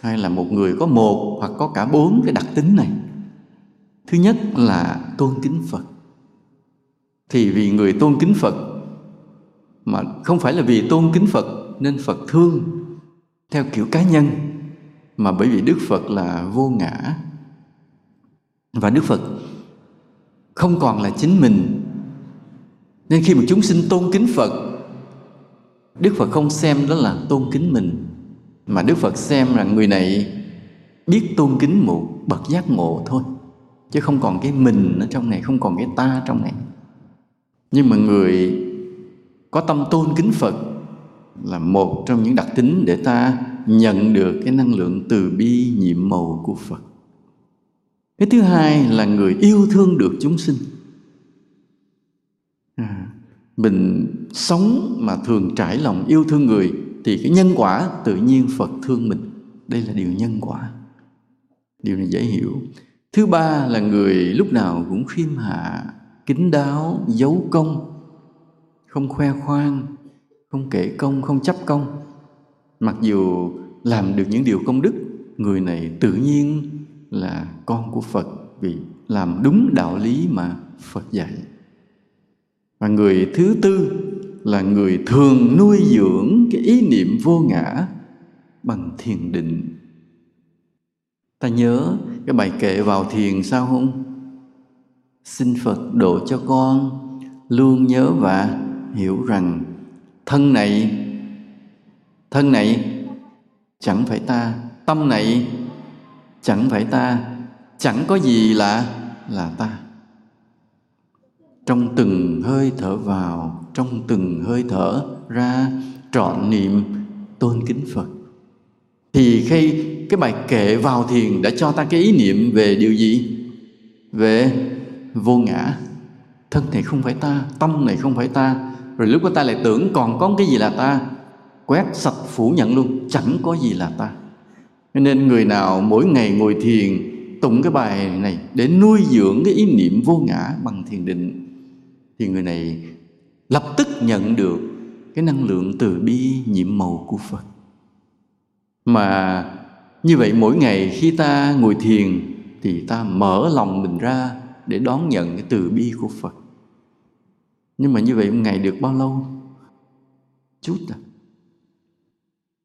hay là một người có một hoặc có cả bốn cái đặc tính này. Thứ nhất là tôn kính phật. Thì vì người tôn kính phật, mà không phải là vì tôn kính phật nên phật thương theo kiểu cá nhân, mà bởi vì đức phật là vô ngã. Và đức phật không còn là chính mình. Nên khi mà chúng sinh tôn kính phật, đức phật không xem đó là tôn kính mình mà đức phật xem rằng người này biết tôn kính một bậc giác ngộ thôi chứ không còn cái mình ở trong này không còn cái ta trong này. Nhưng mà người có tâm tôn kính phật là một trong những đặc tính để ta nhận được cái năng lượng từ bi nhiệm màu của phật. Cái thứ hai là người yêu thương được chúng sinh. À, mình sống mà thường trải lòng yêu thương người thì cái nhân quả tự nhiên phật thương mình. Đây là điều nhân quả. Điều này dễ hiểu. Thứ ba là người lúc nào cũng khiêm hạ kính đáo, giấu công, không khoe khoang, không kể công, không chấp công. Mặc dù làm được những điều công đức, người này tự nhiên là con của phật vì làm đúng đạo lý mà phật dạy. Và người thứ tư là người thường nuôi dưỡng cái ý niệm vô ngã bằng thiền định. Ta nhớ cái bài kệ vào thiền sao không? Xin phật độ cho con luôn nhớ và hiểu rằng thân này thân này chẳng phải ta, tâm này chẳng phải ta, chẳng có gì là là ta trong từng hơi thở vào, trong từng hơi thở ra, trọn niệm tôn kính phật. Thì khi cái bài kệ vào thiền đã cho ta cái ý niệm về điều gì? Về vô ngã. Thân này không phải ta, tâm này không phải ta. Rồi lúc đó ta lại tưởng còn có cái gì là ta? Quét sạch phủ nhận luôn, chẳng có gì là ta. Nên người nào mỗi ngày ngồi thiền, tụng cái bài này để nuôi dưỡng cái ý niệm vô ngã bằng thiền định thì người này lập tức nhận được cái năng lượng từ bi nhiệm màu của Phật. Mà như vậy mỗi ngày khi ta ngồi thiền thì ta mở lòng mình ra để đón nhận cái từ bi của Phật. Nhưng mà như vậy một ngày được bao lâu? Chút à.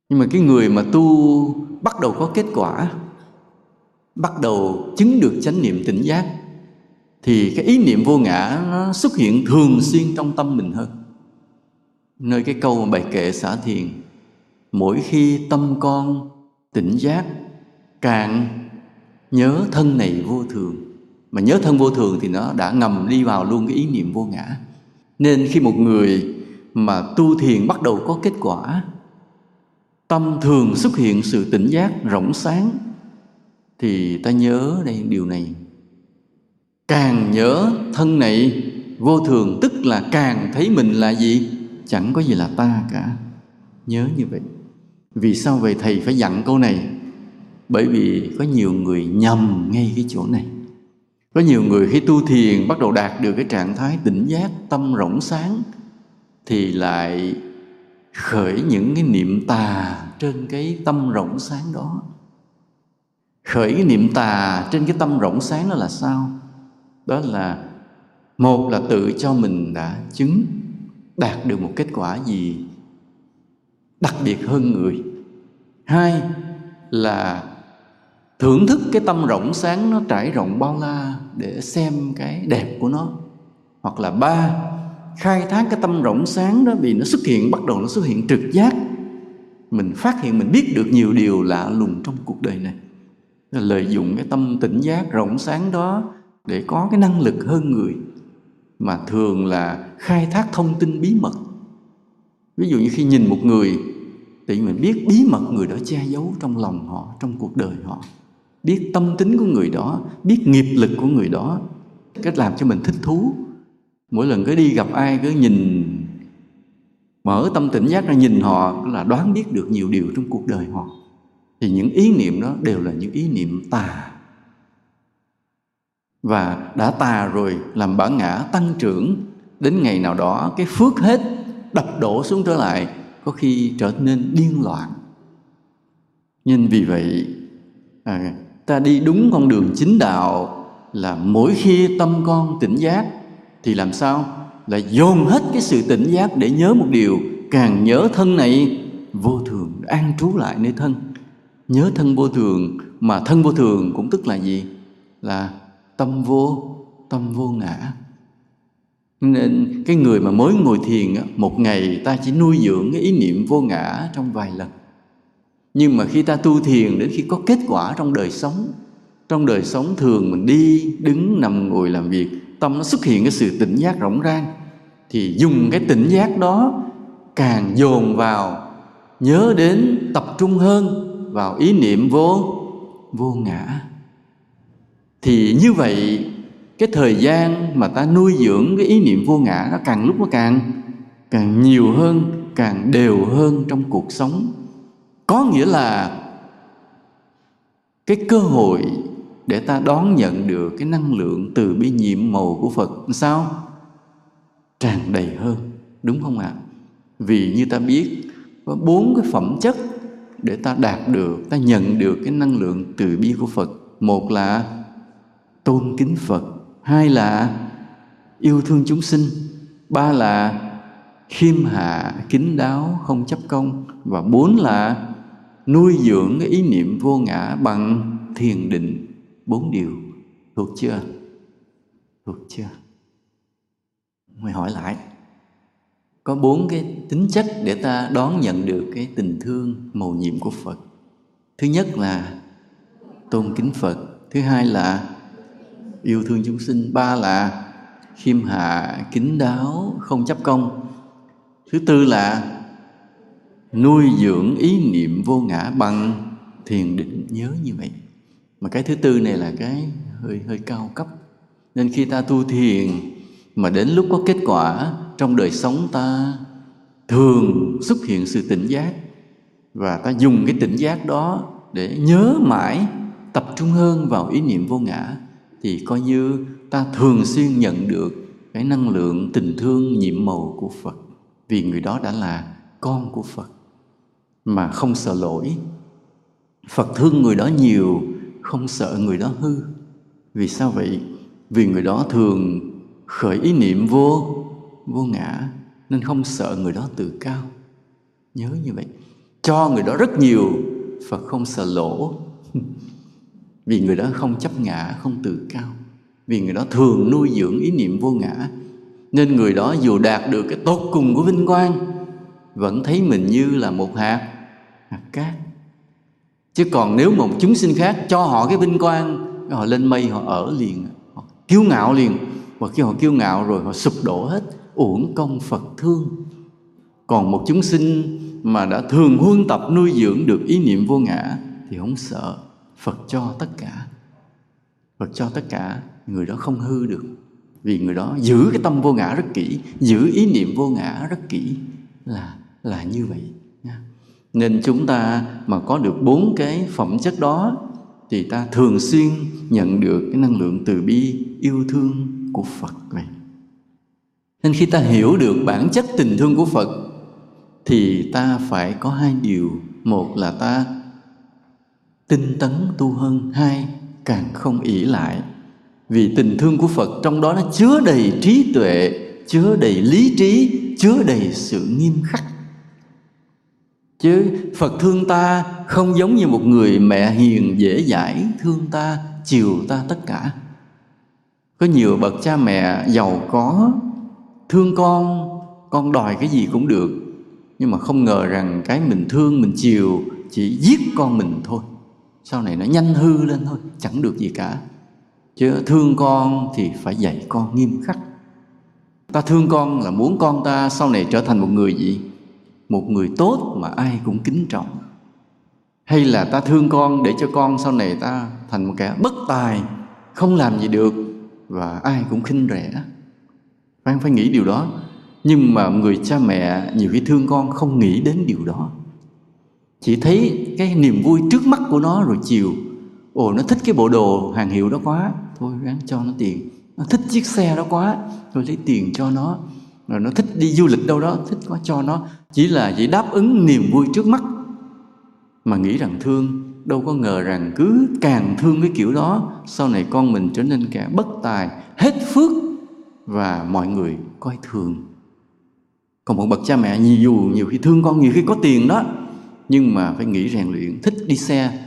Nhưng mà cái người mà tu bắt đầu có kết quả, bắt đầu chứng được chánh niệm tỉnh giác thì cái ý niệm vô ngã nó xuất hiện thường xuyên trong tâm mình hơn. Nơi cái câu bài kệ xả thiền, mỗi khi tâm con tỉnh giác, càng nhớ thân này vô thường. Mà nhớ thân vô thường thì nó đã ngầm đi vào luôn cái ý niệm vô ngã. Nên khi một người mà tu thiền bắt đầu có kết quả, tâm thường xuất hiện sự tỉnh giác rộng sáng, thì ta nhớ đây, điều này càng nhớ thân này vô thường tức là càng thấy mình là gì? Chẳng có gì là ta cả. Nhớ như vậy. Vì sao vậy thầy phải dặn câu này? Bởi vì có nhiều người nhầm ngay cái chỗ này. Có nhiều người khi tu thiền bắt đầu đạt được cái trạng thái tỉnh giác, tâm rộng sáng, thì lại khởi những cái niệm tà trên cái tâm rộng sáng đó. Khởi cái niệm tà trên cái tâm rộng sáng đó là sao? Đó là một là tự cho mình đã chứng, đạt được một kết quả gì đặc biệt hơn người. Hai là thưởng thức cái tâm rộng sáng nó trải rộng bao la để xem cái đẹp của nó. Hoặc là ba, khai thác cái tâm rộng sáng đó vì nó xuất hiện, bắt đầu nó xuất hiện trực giác. Mình phát hiện, mình biết được nhiều điều lạ lùng trong cuộc đời này. Lợi dụng cái tâm tỉnh giác rộng sáng đó để có cái năng lực hơn người, mà thường là khai thác thông tin bí mật. Ví dụ như khi nhìn một người thì mình biết bí mật người đó che giấu trong lòng họ, trong cuộc đời họ. Biết tâm tính của người đó, biết nghiệp lực của người đó. Cách làm cho mình thích thú. Mỗi lần cứ đi gặp ai, cứ nhìn, mở tâm tỉnh giác ra nhìn họ là đoán biết được nhiều điều trong cuộc đời họ. Thì những ý niệm đó đều là những ý niệm tà và đã tà rồi làm bản ngã tăng trưởng. Đến ngày nào đó cái phước hết đập đổ xuống trở lại có khi trở nên điên loạn. Nên vì vậy à, ta đi đúng con đường chính đạo là mỗi khi tâm con tỉnh giác thì làm sao? Là dồn hết cái sự tỉnh giác để nhớ một điều càng nhớ thân này vô thường an trú lại nơi thân. Nhớ thân vô thường mà thân vô thường cũng tức là gì? Là tâm vô tâm vô ngã. Nên cái người mà mới ngồi thiền một ngày ta chỉ nuôi dưỡng cái ý niệm vô ngã trong vài lần. Nhưng mà khi ta tu thiền đến khi có kết quả trong đời sống, trong đời sống thường mình đi, đứng, nằm, ngồi làm việc, tâm nó xuất hiện cái sự tỉnh giác rộng rang, thì dùng cái tỉnh giác đó càng dồn vào, nhớ đến tập trung hơn vào ý niệm vô vô ngã thì như vậy, cái thời gian mà ta nuôi dưỡng cái ý niệm vô ngã nó càng lúc nó càng càng nhiều hơn, càng đều hơn trong cuộc sống. Có nghĩa là cái cơ hội để ta đón nhận được cái năng lượng từ bi nhiệm màu của Phật sao? Tràn đầy hơn, đúng không ạ? Vì như ta biết, có bốn cái phẩm chất để ta đạt được, ta nhận được cái năng lượng từ bi của Phật. Một là tôn kính Phật. Hai là yêu thương chúng sinh. Ba là khiêm hạ kính đáo, không chấp công. Và bốn là nuôi dưỡng cái ý niệm vô ngã bằng thiền định. Bốn điều. Thuộc chưa? Thuộc chưa? Mày hỏi lại. Có bốn cái tính chất để ta đón nhận được cái tình thương màu nhiệm của phật. Thứ nhất là tôn kính phật. Thứ hai là yêu thương chúng sinh, ba là khiêm hạ kính đáo, không chấp công. Thứ tư là nuôi dưỡng ý niệm vô ngã bằng thiền định, nhớ như vậy. Mà cái thứ tư này là cái hơi hơi cao cấp. Nên khi ta tu thiền, mà đến lúc có kết quả trong đời sống, ta thường xuất hiện sự tỉnh giác. Và ta dùng cái tỉnh giác đó để nhớ mãi, tập trung hơn vào ý niệm vô ngã thì coi như ta thường xuyên nhận được cái năng lượng tình thương nhiệm màu của Phật. Vì người đó đã là con của Phật. Mà không sợ lỗi. Phật thương người đó nhiều, không sợ người đó hư. Vì sao vậy? Vì người đó thường khởi ý niệm vô vô ngã, nên không sợ người đó tự cao. Nhớ như vậy. Cho người đó rất nhiều, phật không sợ lỗ. vì người đó không chấp ngã, không tự cao. Vì người đó thường nuôi dưỡng ý niệm vô ngã. Nên người đó dù đạt được cái tốt cùng của vinh quang, vẫn thấy mình như là một hạt hạt cát. Chứ còn nếu một chúng sinh khác cho họ cái vinh quang, họ lên mây, họ ở liền, họ kiêu ngạo liền. Và khi họ kiêu ngạo rồi, họ sụp đổ hết, uổng công phật thương. Còn một chúng sinh mà đã thường huân tập nuôi dưỡng được ý niệm vô ngã, thì không sợ phật cho tất cả. Phật cho tất cả, người đó không hư được. Vì người đó giữ cái tâm vô ngã rất kỹ, giữ ý niệm vô ngã rất kỹ là là như vậy nha. Nên chúng ta mà có được bốn cái phẩm chất đó thì ta thường xuyên nhận được cái năng lượng từ bi, yêu thương của phật vậy. Nên khi ta hiểu được bản chất tình thương của phật thì ta phải có hai điều. Một là ta tinh tấn tu hơn hai, càng không ỷ lại. Vì tình thương của phật trong đó nó chứa đầy trí tuệ, chứa đầy lý trí, chứa đầy sự nghiêm khắc. Chứ phật thương ta không giống như một người mẹ hiền dễ dãi thương ta, chiều ta tất cả. Có nhiều bậc cha mẹ giàu có, thương con con đòi cái gì cũng được. Nhưng mà không ngờ rằng cái mình thương, mình chiều chỉ giết con mình thôi sau này nó nhanh hư lên thôi, chẳng được gì cả. Chứ thương con thì phải dạy con nghiêm khắc. Ta thương con là muốn con ta sau này trở thành một người gì? Một người tốt mà ai cũng kính trọng. Hay là ta thương con để cho con sau này ta thành một kẻ bất tài, không làm gì được và ai cũng khinh rẻ? Phải phải nghĩ điều đó. Nhưng mà người cha mẹ nhiều khi thương con không nghĩ đến điều đó chỉ thấy cái niềm vui trước mắt của nó rồi chiều. Ồ, nó thích cái bộ đồ hàng hiệu đó quá. Thôi, ráng cho nó tiền. Nó thích chiếc xe đó quá. Thôi, lấy tiền cho nó. Rồi nó thích đi du lịch đâu đó, thích quá cho nó. Chỉ là chỉ đáp ứng niềm vui trước mắt. Mà nghĩ rằng thương, đâu có ngờ rằng cứ càng thương cái kiểu đó, sau này con mình trở nên kẻ bất tài, hết phước và mọi người coi thường. Còn một bậc cha mẹ nhiều dù nhiều khi thương con, nhiều khi có tiền đó nhưng mà phải nghĩ rèn luyện. Thích đi xe.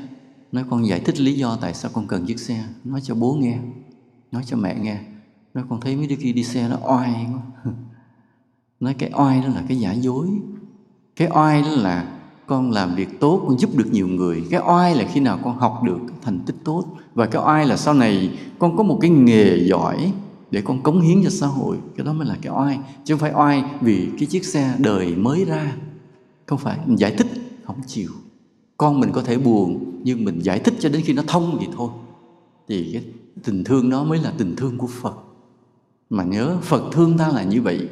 Nói con giải thích lý do tại sao con cần chiếc xe. Nói cho bố nghe. Nói cho mẹ nghe. Nói con thấy mấy đứa kia đi xe nó oai quá. Nói cái oai đó là cái giả dối. Cái oai đó là con làm việc tốt, con giúp được nhiều người. Cái oai là khi nào con học được thành tích tốt. Và cái oai là sau này con có một cái nghề giỏi để con cống hiến cho xã hội. Cái đó mới là cái oai. Chứ không phải oai vì cái chiếc xe đời mới ra. Không phải. Giải thích không chịu. Con mình có thể buồn, nhưng mình giải thích cho đến khi nó thông thì thôi. Thì cái tình thương đó mới là tình thương của phật. Mà nhớ, phật thương ta là như vậy.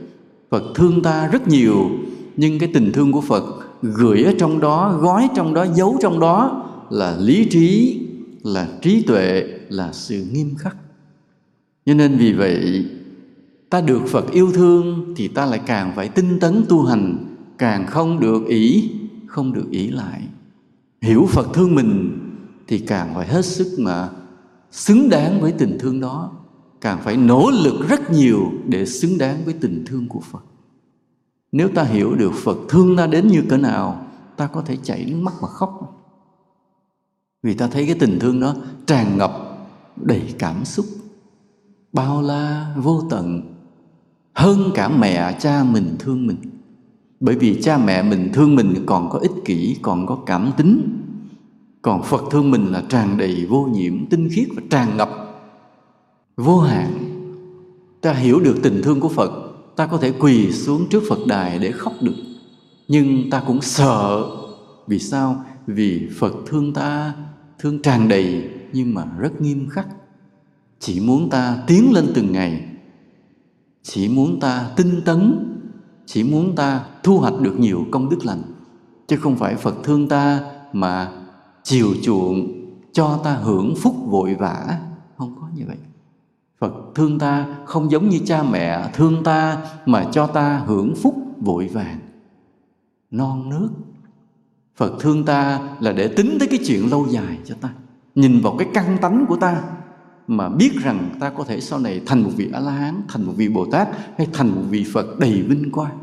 Phật thương ta rất nhiều, nhưng cái tình thương của phật gửi ở trong đó, gói trong đó, giấu trong đó là lý trí, là trí tuệ, là sự nghiêm khắc. Cho nên vì vậy, ta được phật yêu thương thì ta lại càng phải tinh tấn tu hành, càng không được ý không được ý lại. Hiểu phật thương mình thì càng phải hết sức mà xứng đáng với tình thương đó. Càng phải nỗ lực rất nhiều để xứng đáng với tình thương của phật. Nếu ta hiểu được phật thương ta đến như cỡ nào, ta có thể chảy nước mắt mà khóc. Vì ta thấy cái tình thương đó tràn ngập đầy cảm xúc. Bao la vô tận, hơn cả mẹ cha mình thương mình bởi vì cha mẹ mình thương mình còn có ích kỷ, còn có cảm tính. Còn phật thương mình là tràn đầy vô nhiễm tinh khiết và tràn ngập vô hạn. Ta hiểu được tình thương của phật, ta có thể quỳ xuống trước phật đài để khóc được. Nhưng ta cũng sợ. Vì sao? Vì phật thương ta, thương tràn đầy nhưng mà rất nghiêm khắc. Chỉ muốn ta tiến lên từng ngày. Chỉ muốn ta tinh tấn chỉ muốn ta thu hoạch được nhiều công đức lành, chứ không phải phật thương ta mà chiều chuộng cho ta hưởng phúc vội vã. Không có như vậy. Phật thương ta không giống như cha mẹ thương ta mà cho ta hưởng phúc vội vàng. Non nước. Phật thương ta là để tính tới cái chuyện lâu dài cho ta, nhìn vào cái căn tánh của ta mà biết rằng ta có thể sau này thành một vị a la hán thành một vị bồ tát hay thành một vị phật đầy vinh quang.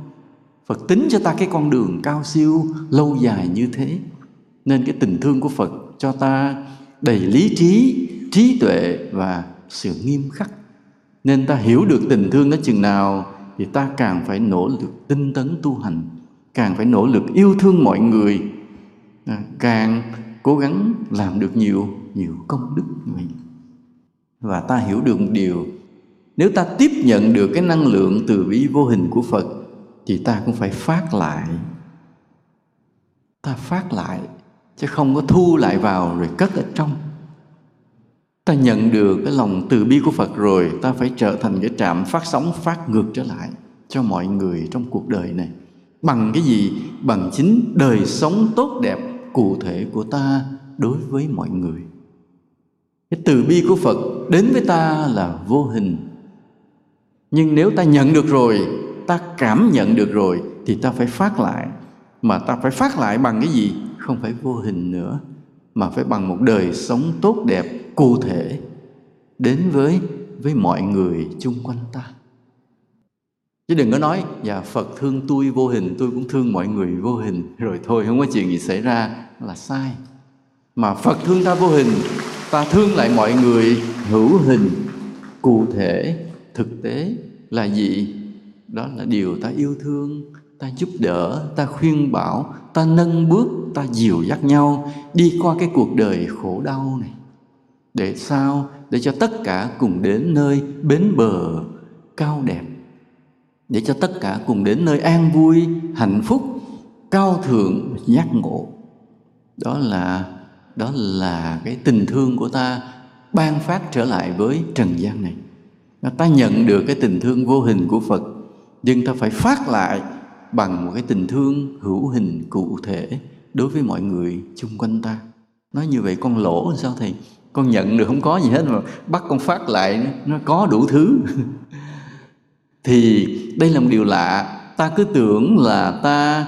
Phật tính cho ta cái con đường cao siêu, lâu dài như thế. Nên cái tình thương của phật cho ta đầy lý trí trí tuệ và sự nghiêm khắc. Nên ta hiểu được tình thương đó chừng nào thì ta càng phải nỗ lực tinh tấn tu hành, càng phải nỗ lực yêu thương mọi người à, càng cố gắng làm được nhiều nhiều công đức như vậy và ta hiểu được một điều. Nếu ta tiếp nhận được cái năng lượng từ bi vô hình của phật, thì ta cũng phải phát lại. Ta phát lại, chứ không có thu lại vào rồi cất ở trong. Ta nhận được cái lòng từ bi của phật rồi, ta phải trở thành cái trạm phát sóng, phát ngược trở lại cho mọi người trong cuộc đời này. Bằng cái gì? Bằng chính đời sống tốt đẹp cụ thể của ta đối với mọi người cái từ bi của phật đến với ta là vô hình. Nhưng nếu ta nhận được rồi, ta cảm nhận được rồi, thì ta phải phát lại. Mà ta phải phát lại bằng cái gì? Không phải vô hình nữa, mà phải bằng một đời sống tốt đẹp, cụ thể, đến với với mọi người chung quanh ta. Chứ đừng có nói dạ phật thương tôi vô hình, tôi cũng thương mọi người vô hình. Rồi thôi, không có chuyện gì xảy ra là sai. Mà phật thương ta vô hình ta thương lại mọi người. Hữu hình, cụ thể, thực tế là gì? Đó là điều ta yêu thương, ta giúp đỡ, ta khuyên bảo, ta nâng bước, ta dìu dắt nhau đi qua cái cuộc đời khổ đau này. Để sao? Để cho tất cả cùng đến nơi bến bờ cao đẹp. Để cho tất cả cùng đến nơi an vui, hạnh phúc, cao thượng, giác ngộ. Đó là đó là cái tình thương của ta ban phát trở lại với trần gian này. Ta nhận được cái tình thương vô hình của phật nhưng ta phải phát lại bằng một cái tình thương hữu hình cụ thể đối với mọi người chung quanh ta. Nói như vậy con lỗ sao thầy? Con nhận được không có gì hết mà bắt con phát lại nó có đủ thứ. Thì đây là một điều lạ. Ta cứ tưởng là ta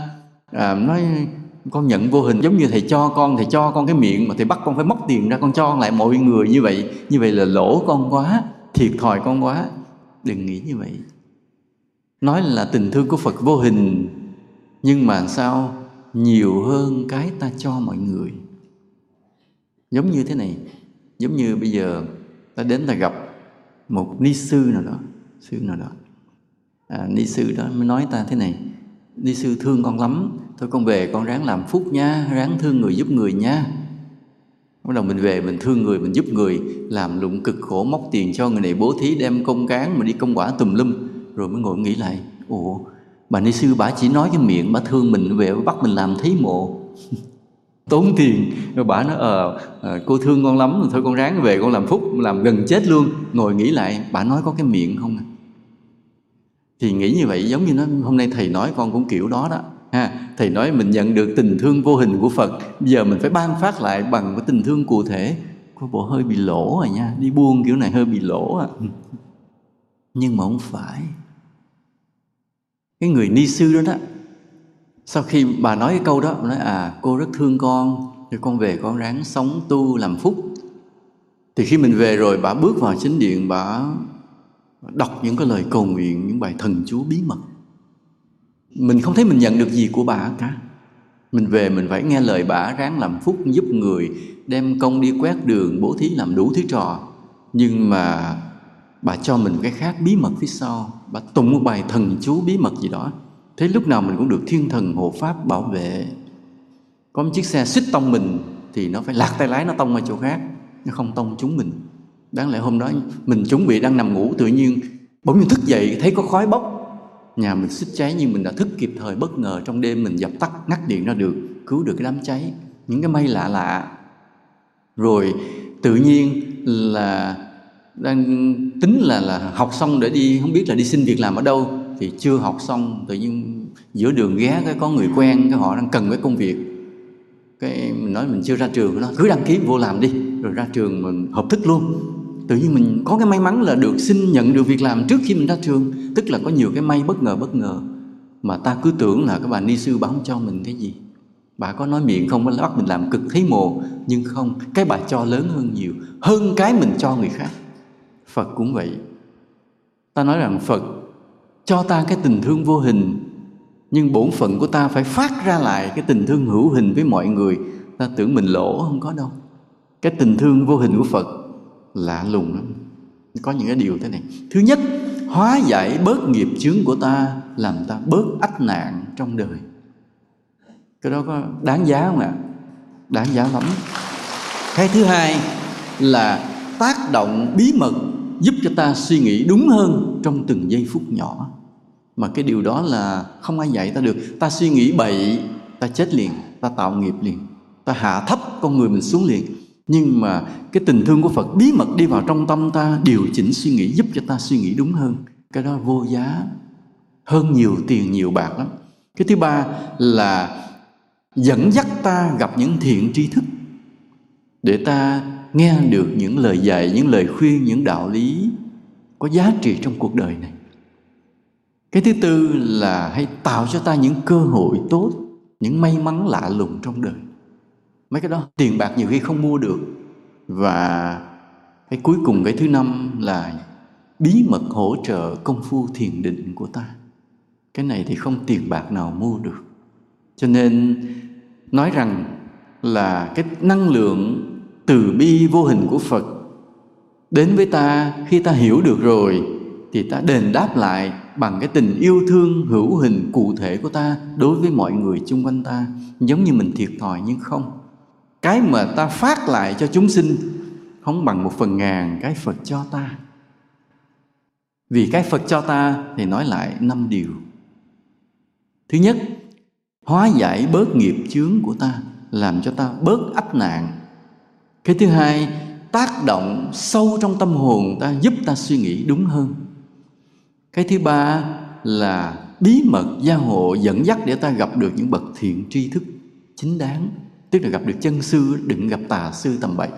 à, nói con nhận vô hình. Giống như thầy cho con thầy cho con cái miệng mà thầy bắt con phải móc tiền ra con cho lại mọi người như vậy. Như vậy là lỗ con quá thiệt thòi con quá. Đừng nghĩ như vậy. Nói là tình thương của phật vô hình nhưng mà sao nhiều hơn cái ta cho mọi người? Giống như thế này giống như bây giờ ta đến ta gặp một ni sư nào đó sư nào đó. À, ni sư đó mới nói ta thế này ni sư thương con lắm thôi con về con ráng làm phúc nha ráng thương người giúp người nha bắt đầu mình về mình thương người mình giúp người làm lụng cực khổ móc tiền cho người này bố thí đem công cán mà đi công quả tùm lum. Rồi mới ngồi nghĩ lại ủa bà ni sư bà chỉ nói cái miệng bà thương mình về bắt mình làm thí mộ. Tốn tiền rồi bà nói ờ à, cô thương con lắm thôi con ráng về con làm phúc làm gần chết luôn. Ngồi nghĩ lại bà nói có cái miệng không à? thì nghĩ như vậy giống như nó hôm nay thầy nói con cũng kiểu đó đó ha, thầy nói mình nhận được tình thương vô hình của phật. Bây giờ mình phải ban phát lại bằng cái tình thương cụ thể. Có bộ hơi bị lỗ rồi nha. Đi buông kiểu này hơi bị lỗ à. Nhưng mà không phải. Cái người ni sư đó đó, sau khi bà nói cái câu đó, bà nói à cô rất thương con. Thì con về con ráng sống tu làm phúc. Thì khi mình về rồi, bà bước vào chính điện, bà đọc những cái lời cầu nguyện, những bài thần chú bí mật mình không thấy mình nhận được gì của bà cả. Mình về mình phải nghe lời bà ráng làm phúc giúp người, đem công đi quét đường, bố thí làm đủ thứ trò. Nhưng mà bà cho mình cái khác bí mật phía sau. Bà tụng một bài thần chú bí mật gì đó. Thế lúc nào mình cũng được thiên thần hộ pháp bảo vệ. Có một chiếc xe xích tông mình thì nó phải lạc tay lái nó tông ở chỗ khác. Nó không tông chúng mình. Đáng lẽ hôm đó mình chuẩn bị đang nằm ngủ tự nhiên bỗng nhiên thức dậy, thấy có khói bốc nhà mình xích cháy nhưng mình đã thức kịp thời, bất ngờ trong đêm mình dập tắt, ngắt điện ra được, cứu được cái đám cháy. Những cái may lạ lạ. Rồi tự nhiên là đang tính là là học xong để đi, không biết là đi xin việc làm ở đâu, thì chưa học xong, tự nhiên giữa đường ghé cái có người quen, cái họ đang cần cái công việc. Cái mình nói mình chưa ra trường, nó cứ đăng ký, vô làm đi. Rồi ra trường mình hợp thức luôn. Tự nhiên mình có cái may mắn là được xin nhận được việc làm trước khi mình ra trường tức là có nhiều cái may bất ngờ bất ngờ. Mà ta cứ tưởng là cái bà ni sư bà không cho mình cái gì? Bà có nói miệng không? Bắt mình làm cực thấy mồ. Nhưng không, cái bà cho lớn hơn nhiều, hơn cái mình cho người khác. Phật cũng vậy. Ta nói rằng phật cho ta cái tình thương vô hình, nhưng bổn phận của ta phải phát ra lại cái tình thương hữu hình với mọi người. Ta tưởng mình lỗ không có đâu. Cái tình thương vô hình của phật lạ lùng lắm. Có những cái điều thế này. Thứ nhất hóa giải bớt nghiệp chướng của ta, làm ta bớt ách nạn trong đời. Cái đó có đáng giá không ạ? Đáng giá lắm. Cái thứ hai là tác động bí mật giúp cho ta suy nghĩ đúng hơn trong từng giây phút nhỏ. Mà cái điều đó là không ai dạy ta được. Ta suy nghĩ bậy, ta chết liền, ta tạo nghiệp liền, ta hạ thấp con người mình xuống liền nhưng mà cái tình thương của Phật bí mật đi vào trong tâm ta, điều chỉnh suy nghĩ giúp cho ta suy nghĩ đúng hơn. Cái đó vô giá. Hơn nhiều tiền, nhiều bạc lắm. Cái thứ ba là dẫn dắt ta gặp những thiện tri thức để ta nghe được những lời dạy, những lời khuyên, những đạo lý có giá trị trong cuộc đời này. Cái thứ tư là hãy tạo cho ta những cơ hội tốt, những may mắn lạ lùng trong đời mấy cái đó, tiền bạc nhiều khi không mua được. Và cái cuối cùng, cái thứ năm là bí mật hỗ trợ công phu thiền định của ta. Cái này thì không tiền bạc nào mua được. Cho nên nói rằng là cái năng lượng từ bi vô hình của phật đến với ta, khi ta hiểu được rồi, thì ta đền đáp lại bằng cái tình yêu thương hữu hình cụ thể của ta đối với mọi người chung quanh ta, giống như mình thiệt thòi nhưng không cái mà ta phát lại cho chúng sinh không bằng một phần ngàn cái phật cho ta. Vì cái phật cho ta thì nói lại năm điều. Thứ nhất, hóa giải bớt nghiệp chướng của ta, làm cho ta bớt ách nạn. Cái thứ hai, tác động sâu trong tâm hồn ta giúp ta suy nghĩ đúng hơn. Cái thứ ba là bí mật gia hộ dẫn dắt để ta gặp được những bậc thiện tri thức chính đáng tức là gặp được chân sư, đừng gặp tà sư tầm bậy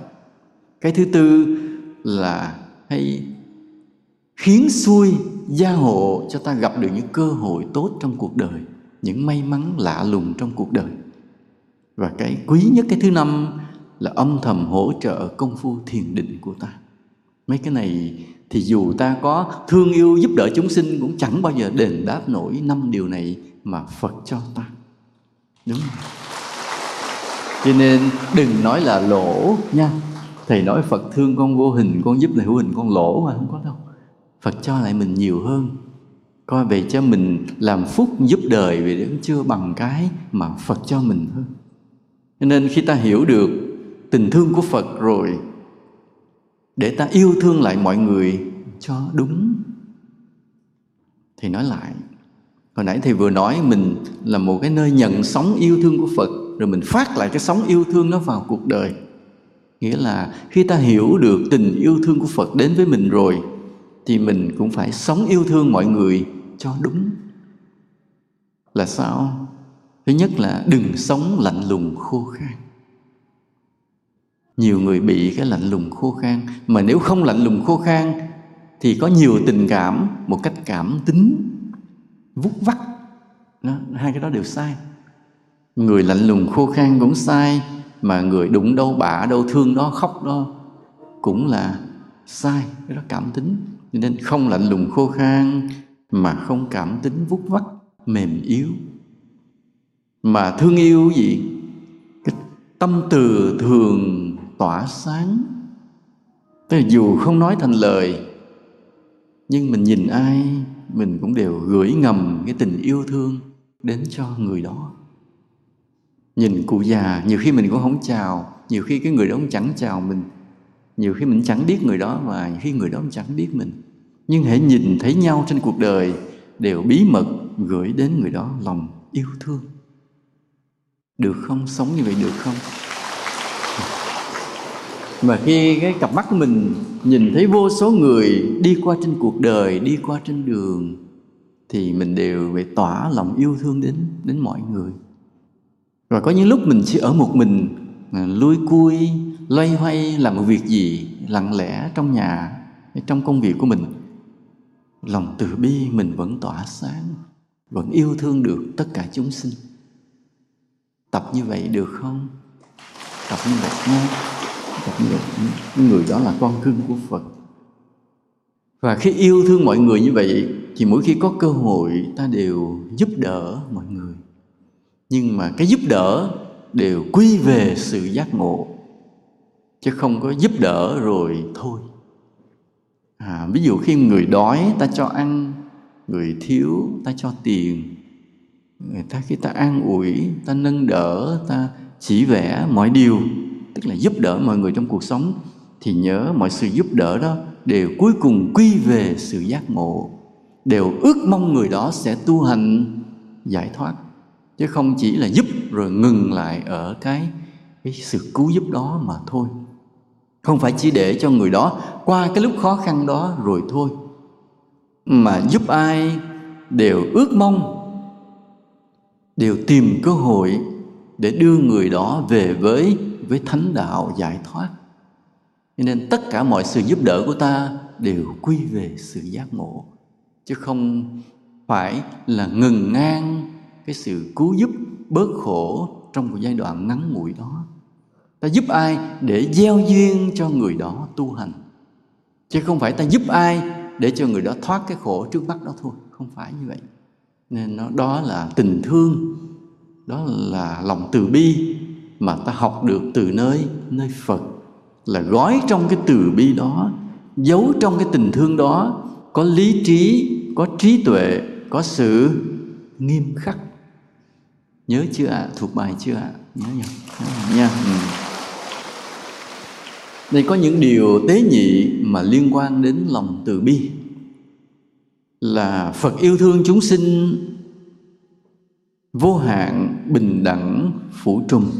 cái thứ tư là hay khiến xuôi gia hộ cho ta gặp được những cơ hội tốt trong cuộc đời, những may mắn lạ lùng trong cuộc đời và cái quý nhất, cái thứ năm là âm thầm hỗ trợ công phu thiền định của ta mấy cái này thì dù ta có thương yêu giúp đỡ chúng sinh cũng chẳng bao giờ đền đáp nổi năm điều này mà Phật cho ta. Đúng không? Cho nên đừng nói là lỗ nha. Thầy nói Phật thương con vô hình, con giúp là hữu hình, con lỗ mà không có đâu. Phật cho lại mình nhiều hơn. Coi về cho mình làm phúc giúp đời vì vẫn chưa bằng cái mà Phật cho mình hơn. Cho nên khi ta hiểu được tình thương của Phật rồi để ta yêu thương lại mọi người cho đúng thì nói lại hồi nãy thầy vừa nói mình là một cái nơi nhận sóng yêu thương của phật rồi mình phát lại cái sóng yêu thương nó vào cuộc đời. Nghĩa là khi ta hiểu được tình yêu thương của phật đến với mình rồi thì mình cũng phải sống yêu thương mọi người cho đúng. Là sao? Thứ nhất là đừng sống lạnh lùng khô khan. Nhiều người bị cái lạnh lùng khô khan mà nếu không lạnh lùng khô khan thì có nhiều tình cảm một cách cảm tính vút vắt. Đó, hai cái đó đều sai người lạnh lùng khô khan cũng sai, mà người đụng đâu bạ đâu thương đó, khóc đó cũng là sai, cái đó cảm tính. Nên không lạnh lùng khô khan mà không cảm tính vút vắt, mềm yếu. Mà thương yêu gì? Cái tâm từ thường tỏa sáng. Tức là dù không nói thành lời, nhưng mình nhìn ai, mình cũng đều gửi ngầm cái tình yêu thương đến cho người đó nhìn cụ già, nhiều khi mình cũng không chào, nhiều khi cái người đó cũng chẳng chào mình. Nhiều khi mình chẳng biết người đó và nhiều khi người đó cũng chẳng biết mình. Nhưng hãy nhìn thấy nhau trên cuộc đời đều bí mật gửi đến người đó lòng yêu thương. Được không? Sống như vậy được không? Mà khi cái cặp mắt của mình nhìn thấy vô số người đi qua trên cuộc đời, đi qua trên đường, thì mình đều phải tỏa lòng yêu thương đến đến mọi người rồi có những lúc mình chỉ ở một mình à, lui cui loay hoay, làm một việc gì lặng lẽ trong nhà, trong công việc của mình. Lòng từ bi mình vẫn tỏa sáng, vẫn yêu thương được tất cả chúng sinh. Tập như vậy được không? Tập như vậy nha tập như vậy người đó là con cưng của phật. Và khi yêu thương mọi người như vậy, thì mỗi khi có cơ hội, ta đều giúp đỡ mọi người nhưng mà cái giúp đỡ đều quy về sự giác ngộ chứ không có giúp đỡ rồi thôi. À, ví dụ khi người đói ta cho ăn người thiếu ta cho tiền. Người ta khi ta an ủi ta nâng đỡ ta chỉ vẽ mọi điều tức là giúp đỡ mọi người trong cuộc sống thì nhớ mọi sự giúp đỡ đó đều cuối cùng quy về sự giác ngộ. Đều ước mong người đó sẽ tu hành giải thoát chứ không chỉ là giúp rồi ngừng lại ở cái cái sự cứu giúp đó mà thôi. Không phải chỉ để cho người đó qua cái lúc khó khăn đó rồi thôi. Mà giúp ai đều ước mong, đều tìm cơ hội để đưa người đó về với với thánh đạo giải thoát. Cho nên tất cả mọi sự giúp đỡ của ta đều quy về sự giác ngộ. Chứ không phải là ngừng ngang cái sự cứu giúp bớt khổ trong một giai đoạn ngắn ngủi đó. Ta giúp ai để gieo duyên cho người đó tu hành? Chứ không phải ta giúp ai để cho người đó thoát cái khổ trước mắt đó thôi. Không phải như vậy. Nên nó, đó là tình thương. Đó là lòng từ bi mà ta học được từ nơi nơi Phật. Là gói trong cái từ bi đó, giấu trong cái tình thương đó, có lý trí, có trí tuệ, có sự nghiêm khắc nhớ chưa ạ à? thuộc bài chưa ạ à? nhớ nhỉ nha ừ. đây có những điều tế nhị mà liên quan đến lòng từ bi là phật yêu thương chúng sinh vô hạn, bình đẳng, phủ trùng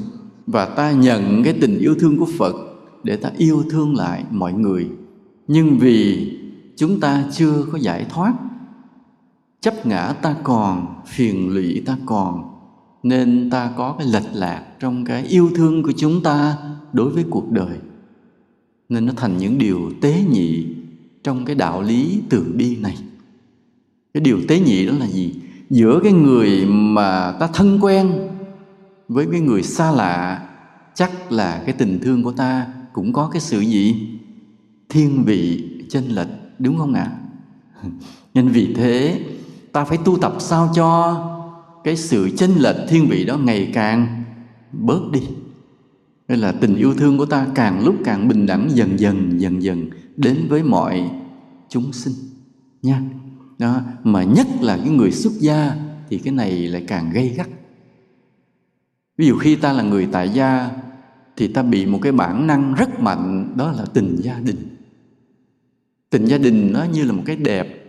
và ta nhận cái tình yêu thương của phật để ta yêu thương lại mọi người nhưng vì chúng ta chưa có giải thoát, chấp ngã ta còn, phiền lụy ta còn nên ta có cái lệch lạc trong cái yêu thương của chúng ta đối với cuộc đời. Nên nó thành những điều tế nhị trong cái đạo lý từ bi này. Cái điều tế nhị đó là gì? Giữa cái người mà ta thân quen với cái người xa lạ, chắc là cái tình thương của ta cũng có cái sự gì? Thiên vị chênh lệch, đúng không ạ? À? nên vì thế, ta phải tu tập sao cho cái sự chênh lệch thiên vị đó ngày càng bớt đi. Nên là tình yêu thương của ta càng lúc càng bình đẳng dần dần dần dần đến với mọi chúng sinh, nha. Đó, mà nhất là cái người xuất gia thì cái này lại càng gây gắt. Ví dụ khi ta là người tại gia thì ta bị một cái bản năng rất mạnh, đó là tình gia đình. Tình gia đình nó như là một cái đẹp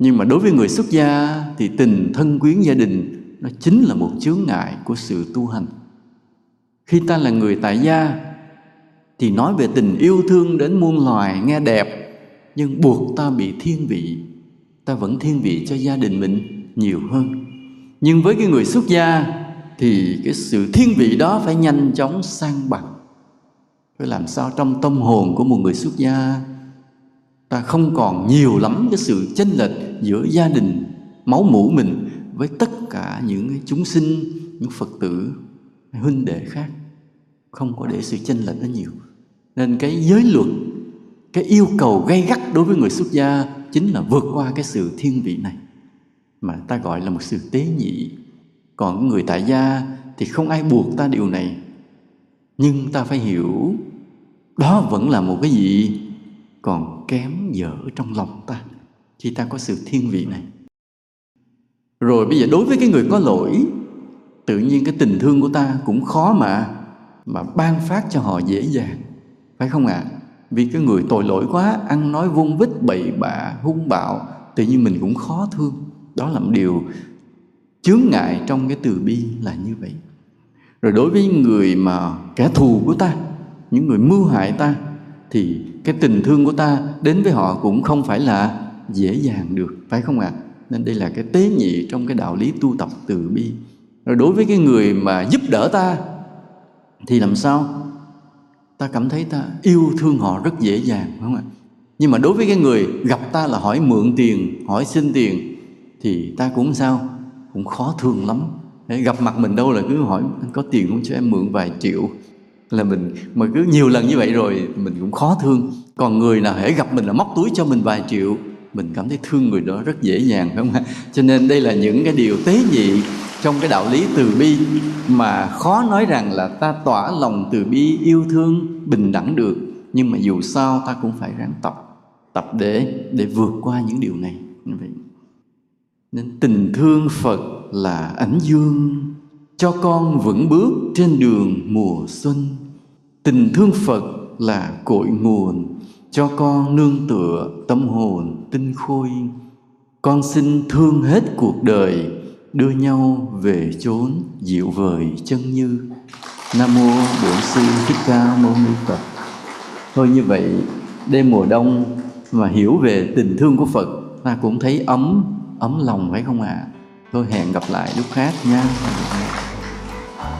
nhưng mà đối với người xuất gia thì tình thân quyến gia đình nó chính là một chướng ngại của sự tu hành. Khi ta là người tại gia thì nói về tình yêu thương đến muôn loài nghe đẹp, nhưng buộc ta bị thiên vị, ta vẫn thiên vị cho gia đình mình nhiều hơn. Nhưng với cái người xuất gia thì cái sự thiên vị đó phải nhanh chóng sang bằng. Phải làm sao trong tâm hồn của một người xuất gia ta không còn nhiều lắm cái sự chênh lệch giữa gia đình, máu mủ mình với tất cả những chúng sinh, những phật tử huynh đệ khác. Không có để sự chênh lệch nó nhiều. Nên cái giới luật, cái yêu cầu gây gắt đối với người xuất gia chính là vượt qua cái sự thiên vị này. Mà ta gọi là một sự tế nhị. Còn người tại gia thì không ai buộc ta điều này. Nhưng ta phải hiểu, đó vẫn là một cái gì còn kém dở trong lòng ta khi ta có sự thiên vị này. Rồi bây giờ đối với cái người có lỗi, tự nhiên cái tình thương của ta cũng khó mà mà ban phát cho họ dễ dàng. Phải không ạ? À? vì cái người tội lỗi quá, ăn nói vung vít, bậy bạ, hung bạo, tự nhiên mình cũng khó thương. Đó là một điều chướng ngại trong cái từ bi là như vậy. Rồi đối với người mà kẻ thù của ta, những người mưu hại ta, thì cái tình thương của ta đến với họ cũng không phải là dễ dàng được, phải không ạ? À? nên đây là cái tế nhị trong cái đạo lý tu tập từ bi. Rồi đối với cái người mà giúp đỡ ta, thì làm sao? Ta cảm thấy ta yêu thương họ rất dễ dàng, phải không ạ? Nhưng mà đối với cái người gặp ta là hỏi mượn tiền, hỏi xin tiền, thì ta cũng sao? Cũng khó thương lắm. Để gặp mặt mình đâu là cứ hỏi có tiền không cho em mượn vài triệu? Là mình, mà cứ nhiều lần như vậy rồi, mình cũng khó thương. Còn người nào hễ gặp mình là móc túi cho mình vài triệu mình cảm thấy thương người đó rất dễ dàng, phải không ạ? Cho nên đây là những cái điều tế nhị trong cái đạo lý từ bi mà khó nói rằng là ta tỏa lòng từ bi, yêu thương, bình đẳng được. Nhưng mà dù sao ta cũng phải ráng tập tập để để vượt qua những điều này. Nên tình thương phật là ánh dương cho con vững bước trên đường mùa xuân. Tình thương phật là cội nguồn cho con nương tựa tâm hồn tinh khôi. Con xin thương hết cuộc đời, đưa nhau về chốn dịu vời chân như. Nam mô bổn sư thích ca mâu ni phật. Thôi như vậy, đêm mùa đông mà hiểu về tình thương của phật, ta cũng thấy ấm ấm lòng phải không ạ? À? thôi hẹn gặp lại lúc khác nha.